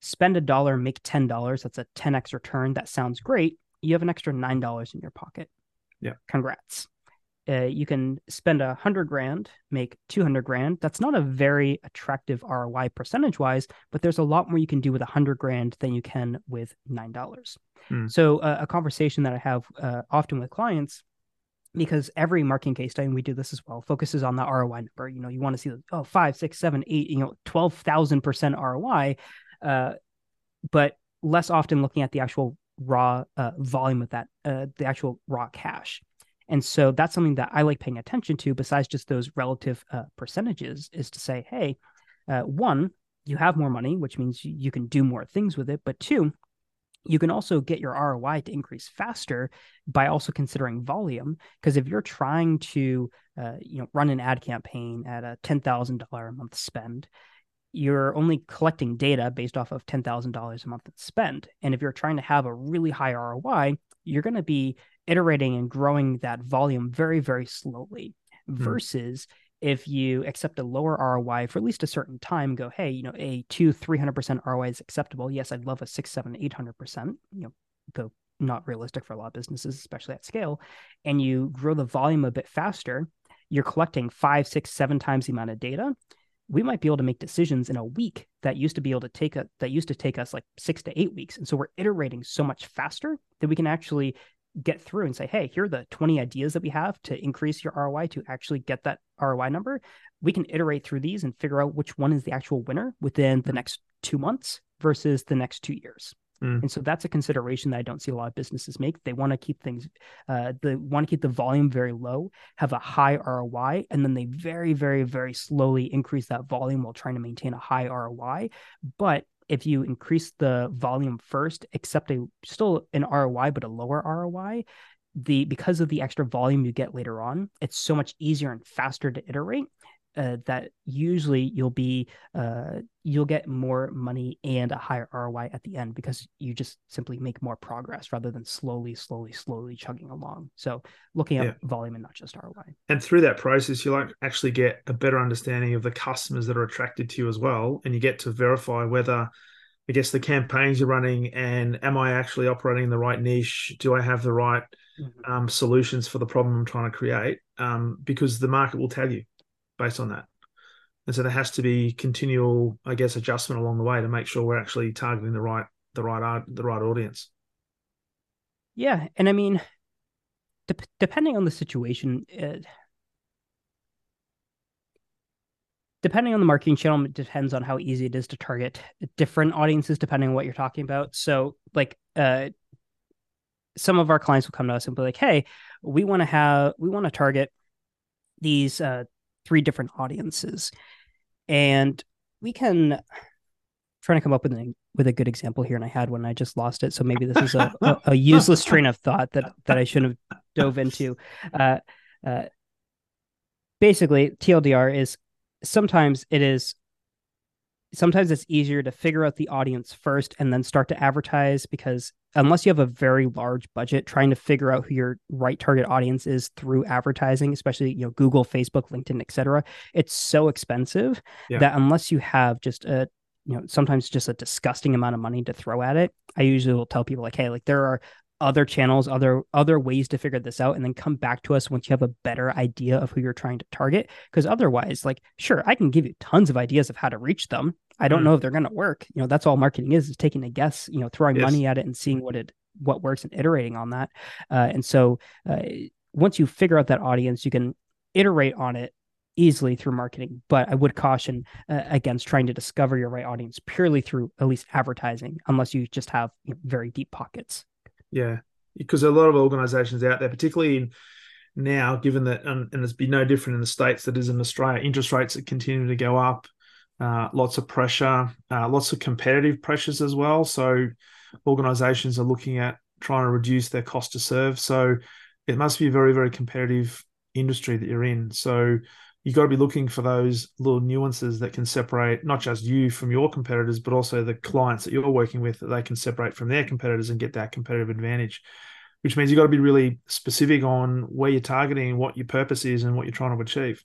spend a dollar, make ten dollars. That's a ten x return. That sounds great. You have an extra nine dollars in your pocket. Yeah, congrats. Uh, you can spend a hundred grand, make 200 grand. That's not a very attractive ROI percentage wise, but there's a lot more you can do with a hundred grand than you can with $9. Hmm. So uh, a conversation that I have uh, often with clients, because every marketing case study, and we do this as well, focuses on the ROI number. You know, you want to see, the oh, five, six, seven, eight, you know, 12,000% ROI, uh, but less often looking at the actual raw uh, volume of that, uh, the actual raw cash. And so that's something that I like paying attention to, besides just those relative uh, percentages, is to say, hey, uh, one, you have more money, which means you can do more things with it. But two, you can also get your ROI to increase faster by also considering volume. Because if you're trying to, uh, you know, run an ad campaign at a ten thousand dollar a month spend, you're only collecting data based off of ten thousand dollars a month spend. And if you're trying to have a really high ROI, you're going to be iterating and growing that volume very, very slowly mm. versus if you accept a lower ROI for at least a certain time, go, hey, you know, a two, 300% ROI is acceptable. Yes, I'd love a six, seven, 800%, you know, though not realistic for a lot of businesses, especially at scale. And you grow the volume a bit faster, you're collecting five, six, seven times the amount of data. We might be able to make decisions in a week that used to be able to take a, that used to take us like six to eight weeks. And so we're iterating so much faster that we can actually get through and say, hey, here are the 20 ideas that we have to increase your ROI to actually get that ROI number. We can iterate through these and figure out which one is the actual winner within the next two months versus the next two years. Mm. And so that's a consideration that I don't see a lot of businesses make. They want to keep things, uh, they want to keep the volume very low, have a high ROI, and then they very, very, very slowly increase that volume while trying to maintain a high ROI. But if you increase the volume first, accept a still an ROI but a lower ROI, the because of the extra volume you get later on, it's so much easier and faster to iterate uh, that usually you'll be uh, you'll get more money and a higher ROI at the end because you just simply make more progress rather than slowly, slowly, slowly chugging along. So looking at yeah. volume and not just ROI. And through that process, you like actually get a better understanding of the customers that are attracted to you as well, and you get to verify whether. I guess the campaigns you're running, and am I actually operating in the right niche? Do I have the right mm-hmm. um, solutions for the problem I'm trying to create? Um, because the market will tell you based on that. And so there has to be continual, I guess, adjustment along the way to make sure we're actually targeting the right, the right, the right audience. Yeah, and I mean, de- depending on the situation, it, depending on the marketing channel, it depends on how easy it is to target different audiences depending on what you're talking about. So, like, uh, some of our clients will come to us and be like, "Hey, we want to have, we want to target these uh, three different audiences. And we can trying to come up with a with a good example here and i had one i just lost it. So maybe this is a, a, a, useless train of thought that that i shouldn't have dove into. Uh, uh, basically tldr is sometimes it is sometimes it's easier to figure out the audience first and then start to advertise because unless you have a very large budget trying to figure out who your right target audience is through advertising especially you know google facebook linkedin etc it's so expensive yeah. that unless you have just a you know sometimes just a disgusting amount of money to throw at it i usually will tell people like hey like there are other channels, other other ways to figure this out, and then come back to us once you have a better idea of who you're trying to target. Because otherwise, like, sure, I can give you tons of ideas of how to reach them. I don't mm. know if they're going to work. You know, that's all marketing is: is taking a guess. You know, throwing yes. money at it and seeing what it what works and iterating on that. Uh, and so, uh, once you figure out that audience, you can iterate on it easily through marketing, but I would caution uh, against trying to discover your right audience purely through at least advertising, unless you just have you know, very deep pockets. Yeah, because a lot of organisations out there, particularly in now, given that, um, and it's been no different in the states that is in Australia, interest rates are continuing to go up. Uh, lots of pressure, uh, lots of competitive pressures as well. So organisations are looking at trying to reduce their cost to serve. So it must be a very, very competitive industry that you're in. So you've got to be looking for those little nuances that can separate not just you from your competitors, but also the clients that you're working with that they can separate from their competitors and get that competitive advantage. Which means you've got to be really specific on where you're targeting, what your purpose is, and what you're trying to achieve.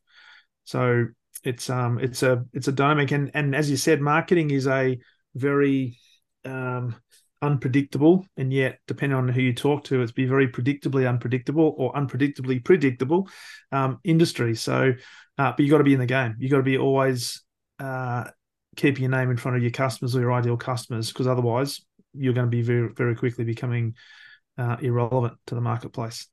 So it's um it's a it's a dynamic and and as you said, marketing is a very um unpredictable and yet depending on who you talk to it's be very predictably unpredictable or unpredictably predictable um, industry so uh, but you got to be in the game. You got to be always uh, keep your name in front of your customers or your ideal customers, because otherwise you're going to be very very quickly becoming uh, irrelevant to the marketplace.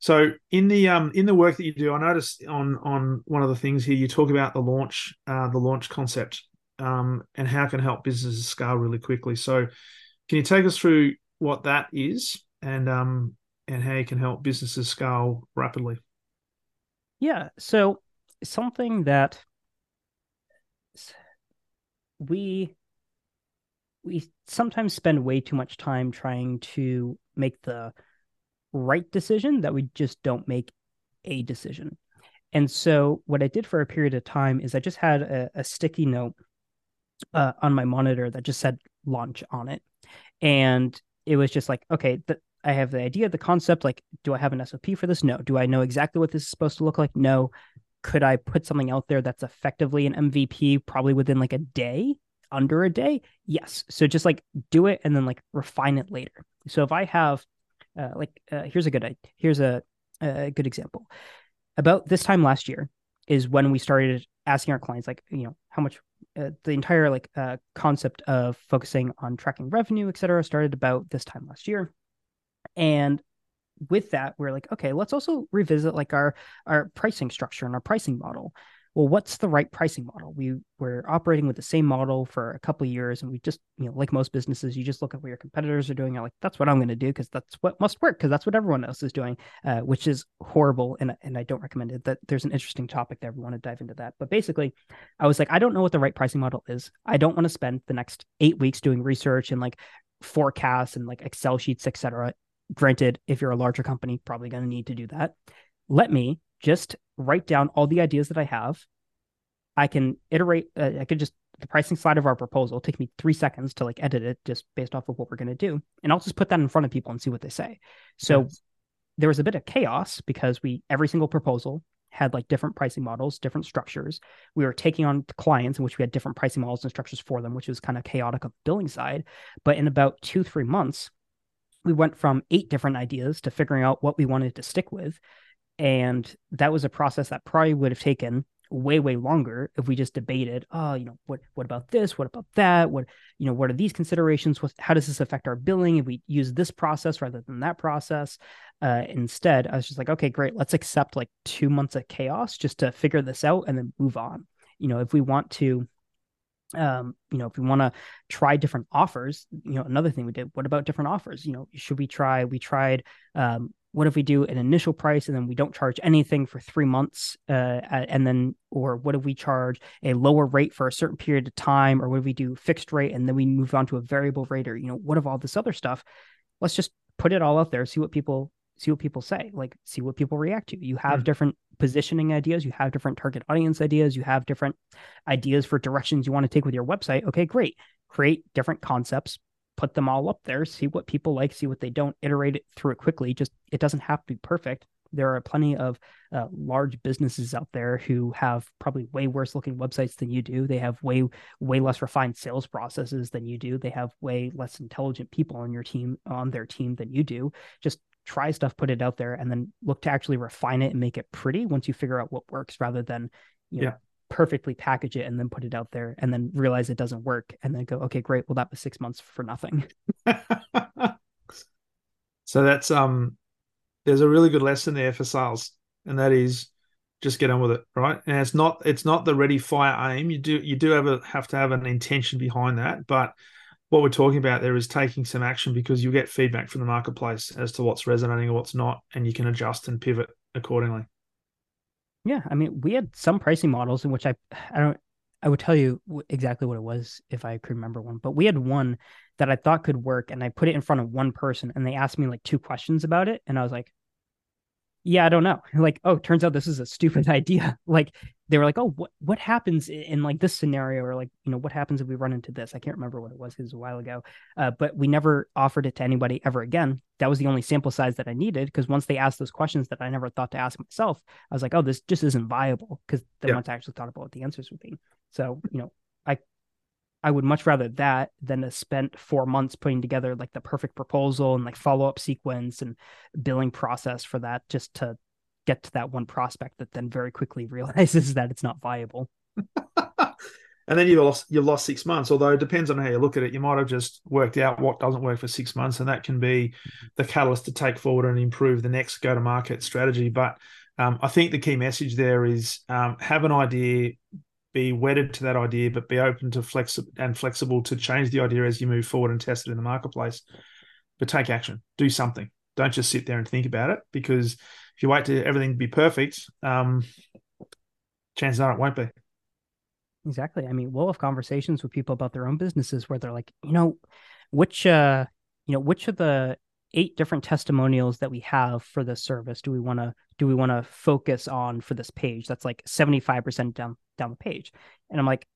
So in the um in the work that you do, I noticed on on one of the things here you talk about the launch uh, the launch concept um, and how it can help businesses scale really quickly. So can you take us through what that is and um and how you can help businesses scale rapidly? Yeah. So something that we we sometimes spend way too much time trying to make the right decision that we just don't make a decision. And so what I did for a period of time is I just had a, a sticky note uh, on my monitor that just said launch on it. And it was just like, okay, the, I have the idea, the concept. Like, do I have an SOP for this? No. Do I know exactly what this is supposed to look like? No could I put something out there that's effectively an MVP probably within like a day, under a day? Yes. So just like do it and then like refine it later. So if I have uh, like uh, here's a good here's a, a good example. About this time last year is when we started asking our clients like you know how much uh, the entire like uh, concept of focusing on tracking revenue, et cetera, started about this time last year. And with that, we're like, okay, let's also revisit like our our pricing structure and our pricing model. well, what's the right pricing model? We we're operating with the same model for a couple years, and we just, you know, like most businesses, you just look at what your competitors are doing. You're like, that's what I'm going to do because that's what must work because that's what everyone else is doing, uh, which is horrible, and and I don't recommend it. That there's an interesting topic there. We want to dive into that, but basically, I was like, I don't know what the right pricing model is. I don't want to spend the next eight weeks doing research and like forecasts and like Excel sheets, etc. Granted, if you're a larger company, probably going to need to do that. Let me just write down all the ideas that I have. I can iterate, uh, I could just, the pricing slide of our proposal take me three seconds to like edit it just based off of what we're going to do. And I'll just put that in front of people and see what they say. So yes. there was a bit of chaos because we, every single proposal had like different pricing models, different structures. We were taking on clients in which we had different pricing models and structures for them, which was kind of chaotic on the billing side. But in about two, three months, we went from eight different ideas to figuring out what we wanted to stick with. And that was a process that probably would have taken way way longer if we just debated oh you know what what about this? What about that? What you know what are these considerations? What how does this affect our billing if we use this process rather than that process? Uh, instead i was just like okay great. Let's accept like two months of chaos just to figure this out and then move on. You know if we want to um you know if we want to try different offers you know another thing we did what about different offers? You know should we try we tried um what if we do an initial price and then we don't charge anything for three months uh, and then or what if we charge a lower rate for a certain period of time or what if we do fixed rate and then we move on to a variable rate or you know what of all this other stuff? Let's just put it all out there see what people see what people say like see what people react to you have mm. different positioning ideas you have different target audience ideas you have different ideas for directions you want to take with your website okay great create different concepts put them all up there, see what people like, see what they don't, iterate it through it quickly. Just it doesn't have to be perfect. There are plenty of uh, large businesses out there who have probably way worse looking websites than you do. They have way way less refined sales processes than you do. They have way less intelligent people on your team on their team than you do. Just try stuff, put it out there, and then look to actually refine it and make it pretty once you figure out what works, rather than you know, yeah. perfectly package it and then put it out there and then realize it doesn't work and then go okay great. Well that was six months for nothing. So that's um there's a really good lesson there for sales and that is just get on with it right? And it's not it's not the ready fire aim. You do you do have a have to have an intention behind that but what we're talking about there is taking some action because you get feedback from the marketplace as to what's resonating or what's not and you can adjust and pivot accordingly. Yeah, I mean, we had some pricing models in which I, I don't, I would tell you exactly what it was if I could remember one, but we had one that I thought could work, and I put it in front of one person, and they asked me like two questions about it, and I was like, yeah, I don't know. Like, oh, turns out this is a stupid idea. Like they were like, oh, what what happens in like this scenario, or like you know what happens if we run into this? I can't remember what it was. It was a while ago, uh, but we never offered it to anybody ever again. That was the only sample size that I needed because once they asked those questions that I never thought to ask myself, I was like, oh, this just isn't viable because then yeah. once I actually thought about what the answers would be. So you know, I would much rather that than to spend four months putting together like the perfect proposal and like follow up sequence and billing process for that just to get to that one prospect that then very quickly realizes that it's not viable. and then you lost you lost six months. Although it depends on how you look at it. You might have just worked out what doesn't work for six months, and that can be mm-hmm. the catalyst to take forward and improve the next go to market strategy. But um, I think the key message there is um, have an idea, be wedded to that idea, but be open to flexible and flexible to change the idea as you move forward and test it in the marketplace. But take action, do something. Don't just sit there and think about it because if you wait to everything to be perfect, um, chances are it won't be. Exactly. I mean, we'll have conversations with people about their own businesses where they're like, you know, which uh, you know, which of the eight different testimonials that we have for this service do we want to do we want to focus on for this page that's like 75% down down the page. And i'm like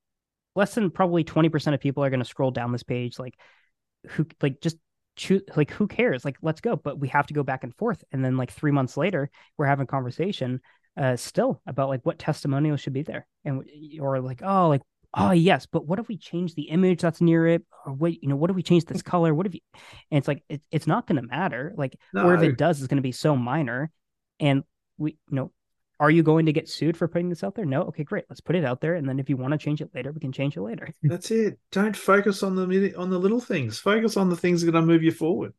less than probably 20% of people are going to scroll down this page like who like just choose like who cares? Like let's go. But we have to go back and forth. And then like three months later we're having conversation uh still about like what testimonials should be there. And or like oh like oh yes but what if we change the image that's near it? Or what you know what if we change this color? What if you and it's like it, it's not going to matter. Like no. or if it does it's going to be so minor. And we you know are you going to get sued for putting this out there no okay great let's put it out there and then if you want to change it later we can change it later that's it don't focus on the on the little things focus on the things that are going to move you forward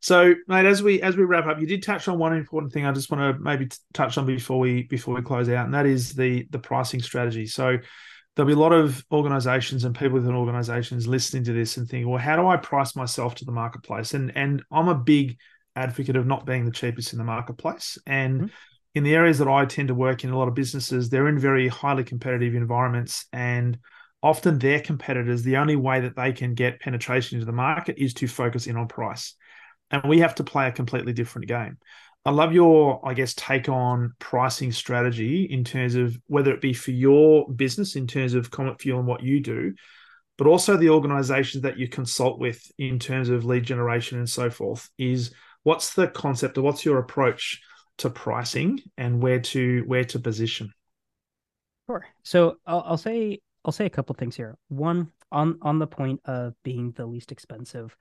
So, mate, as we as we wrap up, you did touch on one important thing. I just want to maybe touch on before we before we close out, and that is the the pricing strategy. So, there'll be a lot of organizations and people within organizations listening to this and thinking, well, how do I price myself to the marketplace? And and I'm a big advocate of not being the cheapest in the marketplace. And mm-hmm. In the areas that I tend to work in, a lot of businesses, they're in very highly competitive environments and often their competitors, the only way that they can get penetration into the market is to focus in on price. And we have to play a completely different game. I love your, I guess, take on pricing strategy in terms of whether it be for your business, in terms of Comet Fuel and what you do, but also the organizations that you consult with in terms of lead generation and so forth. Is what's the concept or what's your approach to pricing and where to where to position? Sure. So I'll, I'll say I'll say a couple things here. One on on the point of being the least expensive.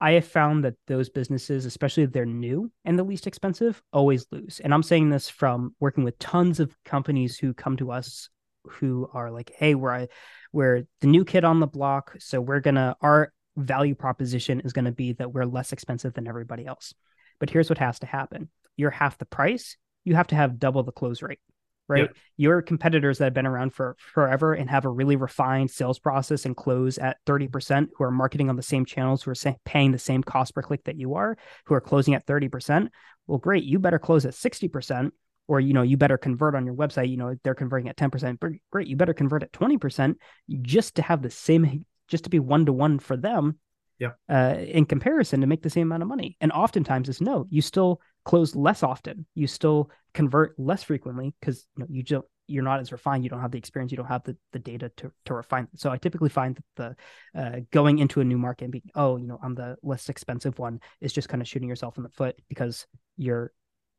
I have found that those businesses, especially if they're new and the least expensive, always lose. And I'm saying this from working with tons of companies who come to us who are like, hey, we're I, we're the new kid on the block. So we're gonna our value proposition is gonna be that we're less expensive than everybody else. But here's what has to happen. You're half the price, you have to have double the close rate right? Yep. Your competitors that have been around for forever and have a really refined sales process and close at 30%, who are marketing on the same channels, who are paying the same cost per click that you are, who are closing at 30%. Well, great. You better close at 60%, or, you know, you better convert on your website. You know, they're converting at 10%. Great. You better convert at 20% just to have the same, just to be one to one for them. Yeah. Uh, in comparison to make the same amount of money. And oftentimes it's no, you still close less often. You still convert less frequently because you know you just you're not as refined. You don't have the experience. You don't have the, the data to to refine. So I typically find that the uh, going into a new market and being oh you know I'm the less expensive one is just kind of shooting yourself in the foot because you're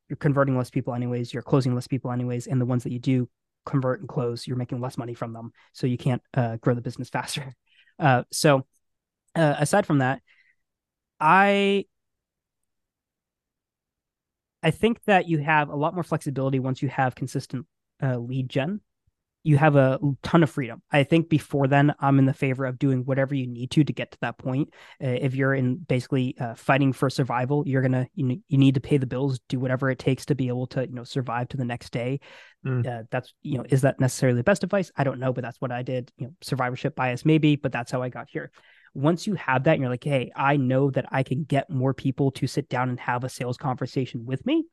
you're converting less people anyways. You're closing less people anyways, and the ones that you do convert and close, you're making less money from them. So you can't uh, grow the business faster. Uh, so uh, aside from that, I I think that you have a lot more flexibility once you have consistent uh, lead gen. You have a ton of freedom. I think before then, I'm in the favor of doing whatever you need to to get to that point. Uh, if you're in basically uh, fighting for survival, you're gonna you, you need to pay the bills, do whatever it takes to be able to you know survive to the next day. Mm. that's you know is that necessarily the best advice? I don't know, but that's what I did. You know, survivorship bias maybe, but that's how I got here once you have that and you're like, hey, I know that I can get more people to sit down and have a sales conversation with me,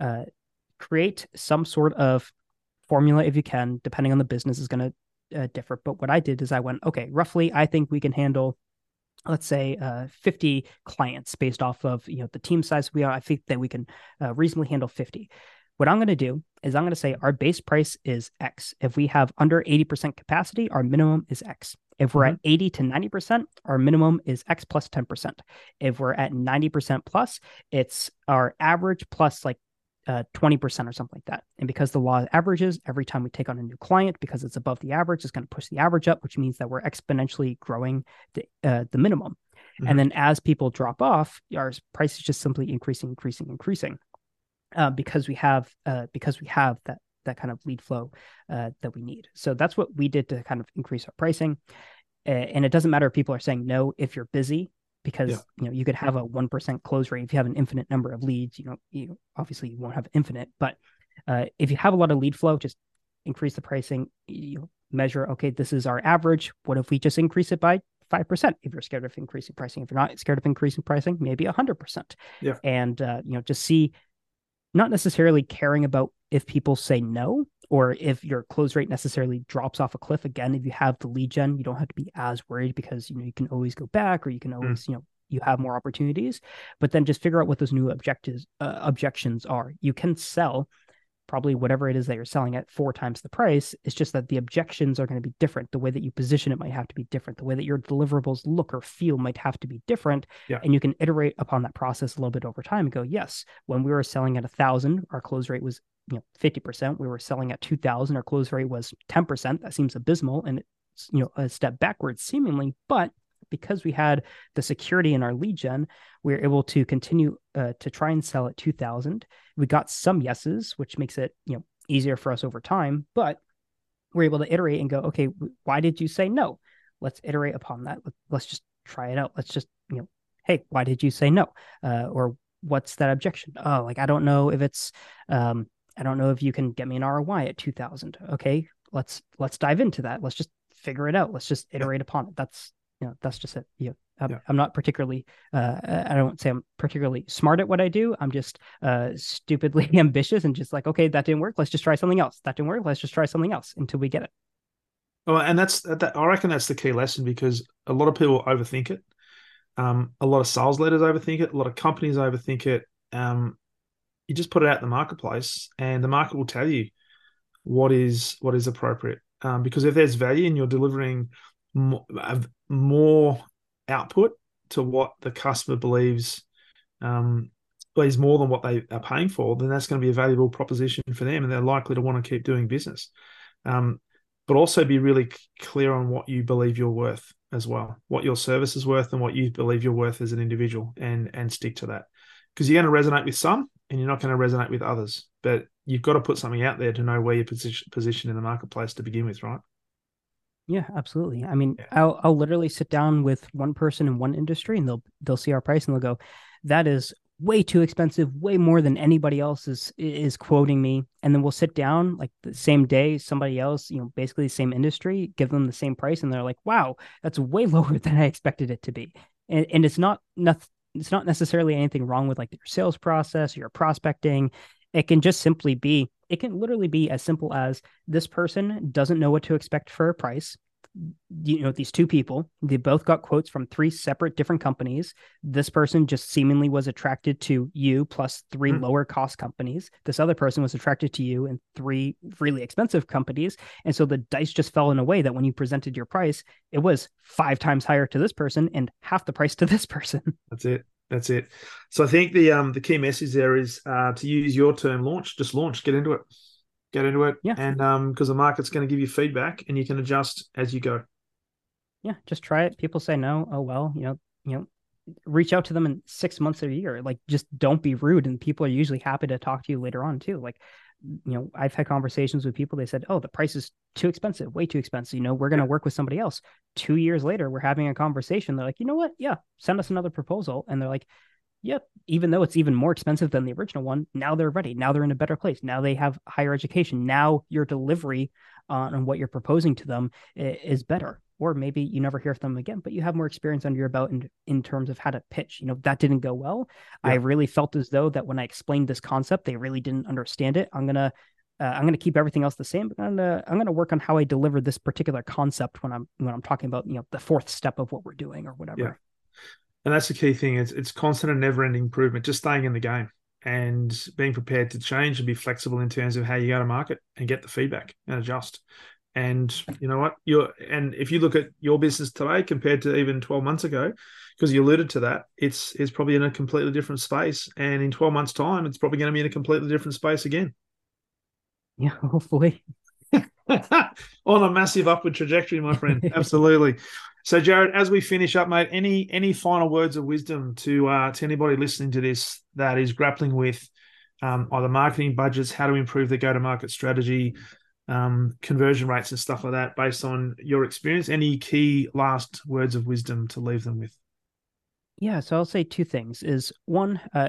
uh, create some sort of formula if you can, depending on the business is going to uh, differ. But what I did is I went, okay, roughly, I think we can handle let's say uh, 50 clients based off of you know the team size we are i think that we can uh, reasonably handle 50 what I'm going to do is I'm going to say our base price is X. If we have under 80% capacity, our minimum is X. If we're mm-hmm. at 80 to 90%, our minimum is X plus 10%. If we're at 90% plus, it's our average plus like uh, 20% or something like that. And because the law averages, every time we take on a new client, because it's above the average, it's going to push the average up, which means that we're exponentially growing the, uh, the minimum. Mm-hmm. And then as people drop off, our price is just simply increasing, increasing, increasing uh, because we have uh, because we have that that kind of lead flow uh, that we need. So that's what we did to kind of increase our pricing. and it doesn't matter if people are saying no if you're busy because yeah. you know you could have a one percent close rate if you have an infinite number of leads. You know, you obviously you won't have infinite, but uh, if you have a lot of lead flow, just increase the pricing. You measure, okay, this is our average. What if we just increase it by 5% if you're scared of increasing pricing if you're not scared of increasing pricing maybe 100% yeah and uh, you know just see not necessarily caring about if people say no or if your close rate necessarily drops off a cliff again if you have the lead gen you don't have to be as worried because you know you can always go back or you can hmm. always mm. you know you have more opportunities but then just figure out what those new objectives uh, objections are you can sell probably whatever it is that you're selling at four times the price. It's just that the objections are going to be different. The way that you position it might have to be different. The way that your deliverables look or feel might have to be different. Yeah. And you can iterate upon that process a little bit over time and go, yes, when we were selling at a thousand, our close rate was you know 50%. We were selling at 2000, our close rate was 10%. That seems abysmal and it's you know a step backwards seemingly, but because we had the security in our lead gen, we were able to continue uh, to try and sell at 2000. We got some yeses, which makes it, you know, easier for us over time, but we're able to iterate and go, okay, why did you say no? Let's iterate upon that. Let's just try it out. Let's just, you know, hey, why did you say no? Uh, or what's that objection? Oh, like I don't know if it's um, I don't know if you can get me an ROI at 2000. Okay, let's let's dive into that. Let's just figure it out. Let's just iterate upon it. That's you know, that's just it. You know, I'm, yeah. I'm not particularly uh, I don't say I'm particularly smart at what I do. I'm just uh, stupidly ambitious and just like, okay, that didn't work. Let's just try something else. That didn't work. Let's just try something else until we get it. Well, and that's that. I reckon that's the key lesson because a lot of people overthink it. Um, a lot of sales leaders overthink it. A lot of companies overthink it. Um, you just put it out in the marketplace, and the market will tell you what is what is appropriate. Um, because if there's value and you're delivering more, more output to what the customer believes um, is more than what they are paying for, then that's going to be a valuable proposition for them, and they're likely to want to keep doing business. Um, but also be really clear on what you believe you're worth as well, what your service is worth, and what you believe you're worth as an individual, and and stick to that because you're going to resonate with some, and you're not going to resonate with others. But you've got to put something out there to know where you're position, positioned in the marketplace to begin with, right? Yeah, absolutely. I mean, yeah. I'll I'll literally sit down with one person in one industry and they'll they'll see our price and they'll go, that is way too expensive, way more than anybody else is is quoting me. And then we'll sit down like the same day, somebody else, you know, basically the same industry, give them the same price, and they're like, wow, that's way lower than I expected it to be. And and it's not nothing it's not necessarily anything wrong with like your sales process or your prospecting. It can just simply be, it can literally be as simple as this person doesn't know what to expect for a price. You know, these two people, they both got quotes from three separate different companies. This person just seemingly was attracted to you plus 3 mm-hmm. lower cost companies. This other person was attracted to you and three really expensive companies. And so the dice just fell in a way that when you presented your price, it was five times higher to this person and half the price to this person. That's it. That's it. So I think the um the key message there is uh, to use your term launch. Just launch. Get into it. Get into it. Yeah. And um because the market's going to give you feedback and you can adjust as you go. Yeah. Just try it. People say no. Oh well. You know. You know. Reach out to them in six months or a year. Like just don't be rude, and people are usually happy to talk to you later on too. Like you know, I've had conversations with people. They said, "Oh, the price is too expensive, way too expensive." You know, we're going to work with somebody else. Two years later, we're having a conversation. They're like, "You know what? Yeah, send us another proposal." And they're like, "Yep." Even though it's even more expensive than the original one, now they're ready. Now they're in a better place. Now they have higher education. Now your delivery on what you're proposing to them is better or maybe you never hear from them again, but you have more experience under your belt in, in terms of how to pitch. You know, that didn't go well. Yeah. I really felt as though that when I explained this concept, they really didn't understand it. I'm gonna uh, I'm gonna keep everything else the same, but I'm gonna I'm gonna work on how I deliver this particular concept when I'm when I'm talking about you know the fourth step of what we're doing or whatever. And that's the key thing. It's it's constant and never ending improvement. Just staying in the game and being prepared to change and be flexible in terms of how you go to market and get the feedback and adjust. And you know what? You're and if you look at your business today compared to even 12 months ago, because you alluded to that, it's it's probably in a completely different space. And in 12 months' time, it's probably going to be in a completely different space again. Yeah, hopefully. On a massive upward trajectory, my friend. Absolutely. So, Jarod, as we finish up, mate, any any final words of wisdom to uh, to anybody listening to this that is grappling with um, either marketing budgets, how to improve the go to market strategy, um, conversion rates and stuff like that based on your experience. Any key last words of wisdom to leave them with? Yeah, so I'll say two things. Is one, uh,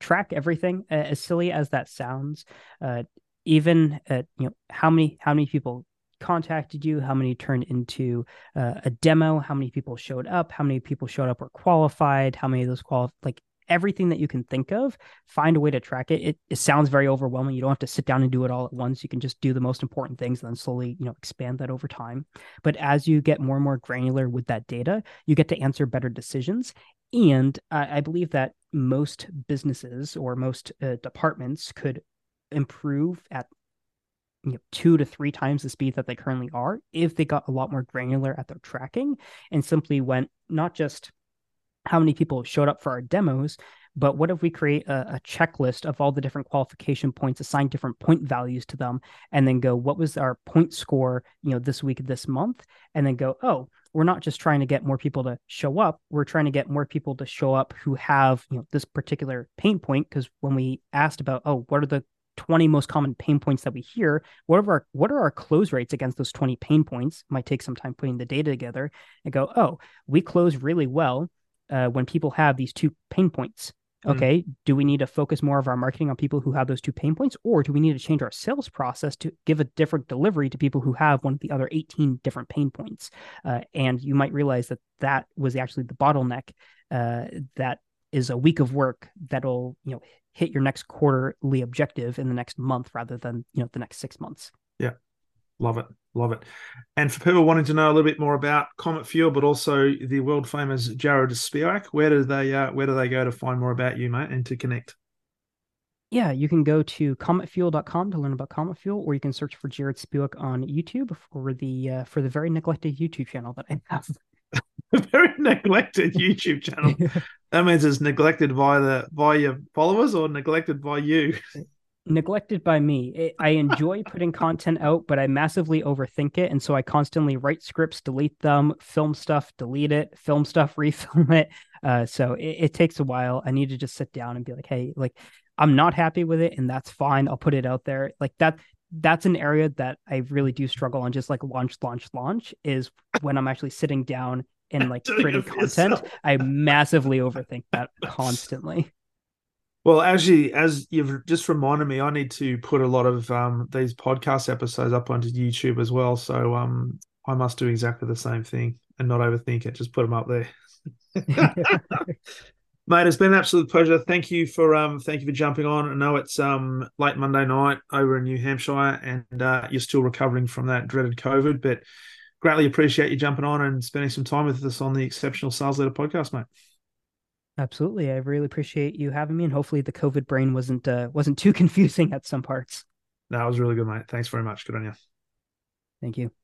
track everything. Uh, as silly as that sounds, uh, even uh, you know how many how many people contacted you, how many turned into uh, a demo, how many people showed up, how many people showed up were qualified, how many of those qualified, like everything that you can think of, find a way to track it. it. It sounds very overwhelming. You don't have to sit down and do it all at once. You can just do the most important things and then slowly, you know, expand that over time. But as you get more and more granular with that data, you get to answer better decisions. And I, I believe that most businesses or most uh, departments could improve at you know, two to three times the speed that they currently are if they got a lot more granular at their tracking and simply went not just how many people showed up for our demos, but what if we create a, a, checklist of all the different qualification points, assign different point values to them, and then go, what was our point score, you know, this week, this month, and then go, oh, we're not just trying to get more people to show up, we're trying to get more people to show up who have, you know, this particular pain point. Because when we asked about, oh, what are the 20 most common pain points that we hear what are our what are our close rates against those 20 pain points might take some time putting the data together and go oh we close really well uh, when people have these two pain points. Mm. Okay, mm. do we need to focus more of our marketing on people who have those two pain points, or do we need to change our sales process to give a different delivery to people who have one of the other 18 different pain points? Uh, and you might realize that that was actually the bottleneck uh, that is a week of work that'll you know hit your next quarterly objective in the next month rather than you know the next six months. Yeah, love it, love it. And for people wanting to know a little bit more about Comet Fuel, but also the world famous Jarod Spiewak, where do they uh, where do they go to find more about you, mate, and to connect? Yeah, you can go to cometfuel.com to learn about Comet Fuel, or you can search for Jarod Spiewak on YouTube for the uh, for the very neglected YouTube channel that I have. The very neglected YouTube channel. That means it's neglected by the by your followers or neglected by you. neglected by me. I enjoy putting content out, but I massively overthink it. And so I constantly write scripts, delete them, film stuff, delete it, film stuff, refilm it. Uh, so it, it, takes a while. I need to just sit down and be like, hey, like I'm not happy with it, and that's fine. I'll put it out there. Like that. That's an area that I really do struggle on. Just like launch, launch, launch is when I'm actually sitting down and like creating content. I massively overthink that constantly. Well, actually, as you've just reminded me, I need to put a lot of um, these podcast episodes up onto YouTube as well. So um, I must do exactly the same thing and not overthink it. Just put them up there. Mate, it's been an absolute pleasure. Thank you for um, thank you for jumping on. I know it's um late Monday night over in New Hampshire, and uh, you're still recovering from that dreaded COVID, but greatly appreciate you jumping on and spending some time with us on the Exceptional Sales Leader podcast, mate. Absolutely. I really appreciate you having me and hopefully the COVID brain wasn't uh, wasn't too confusing at some parts. No, it was really good, mate. Thanks very much. Good on you. Thank you.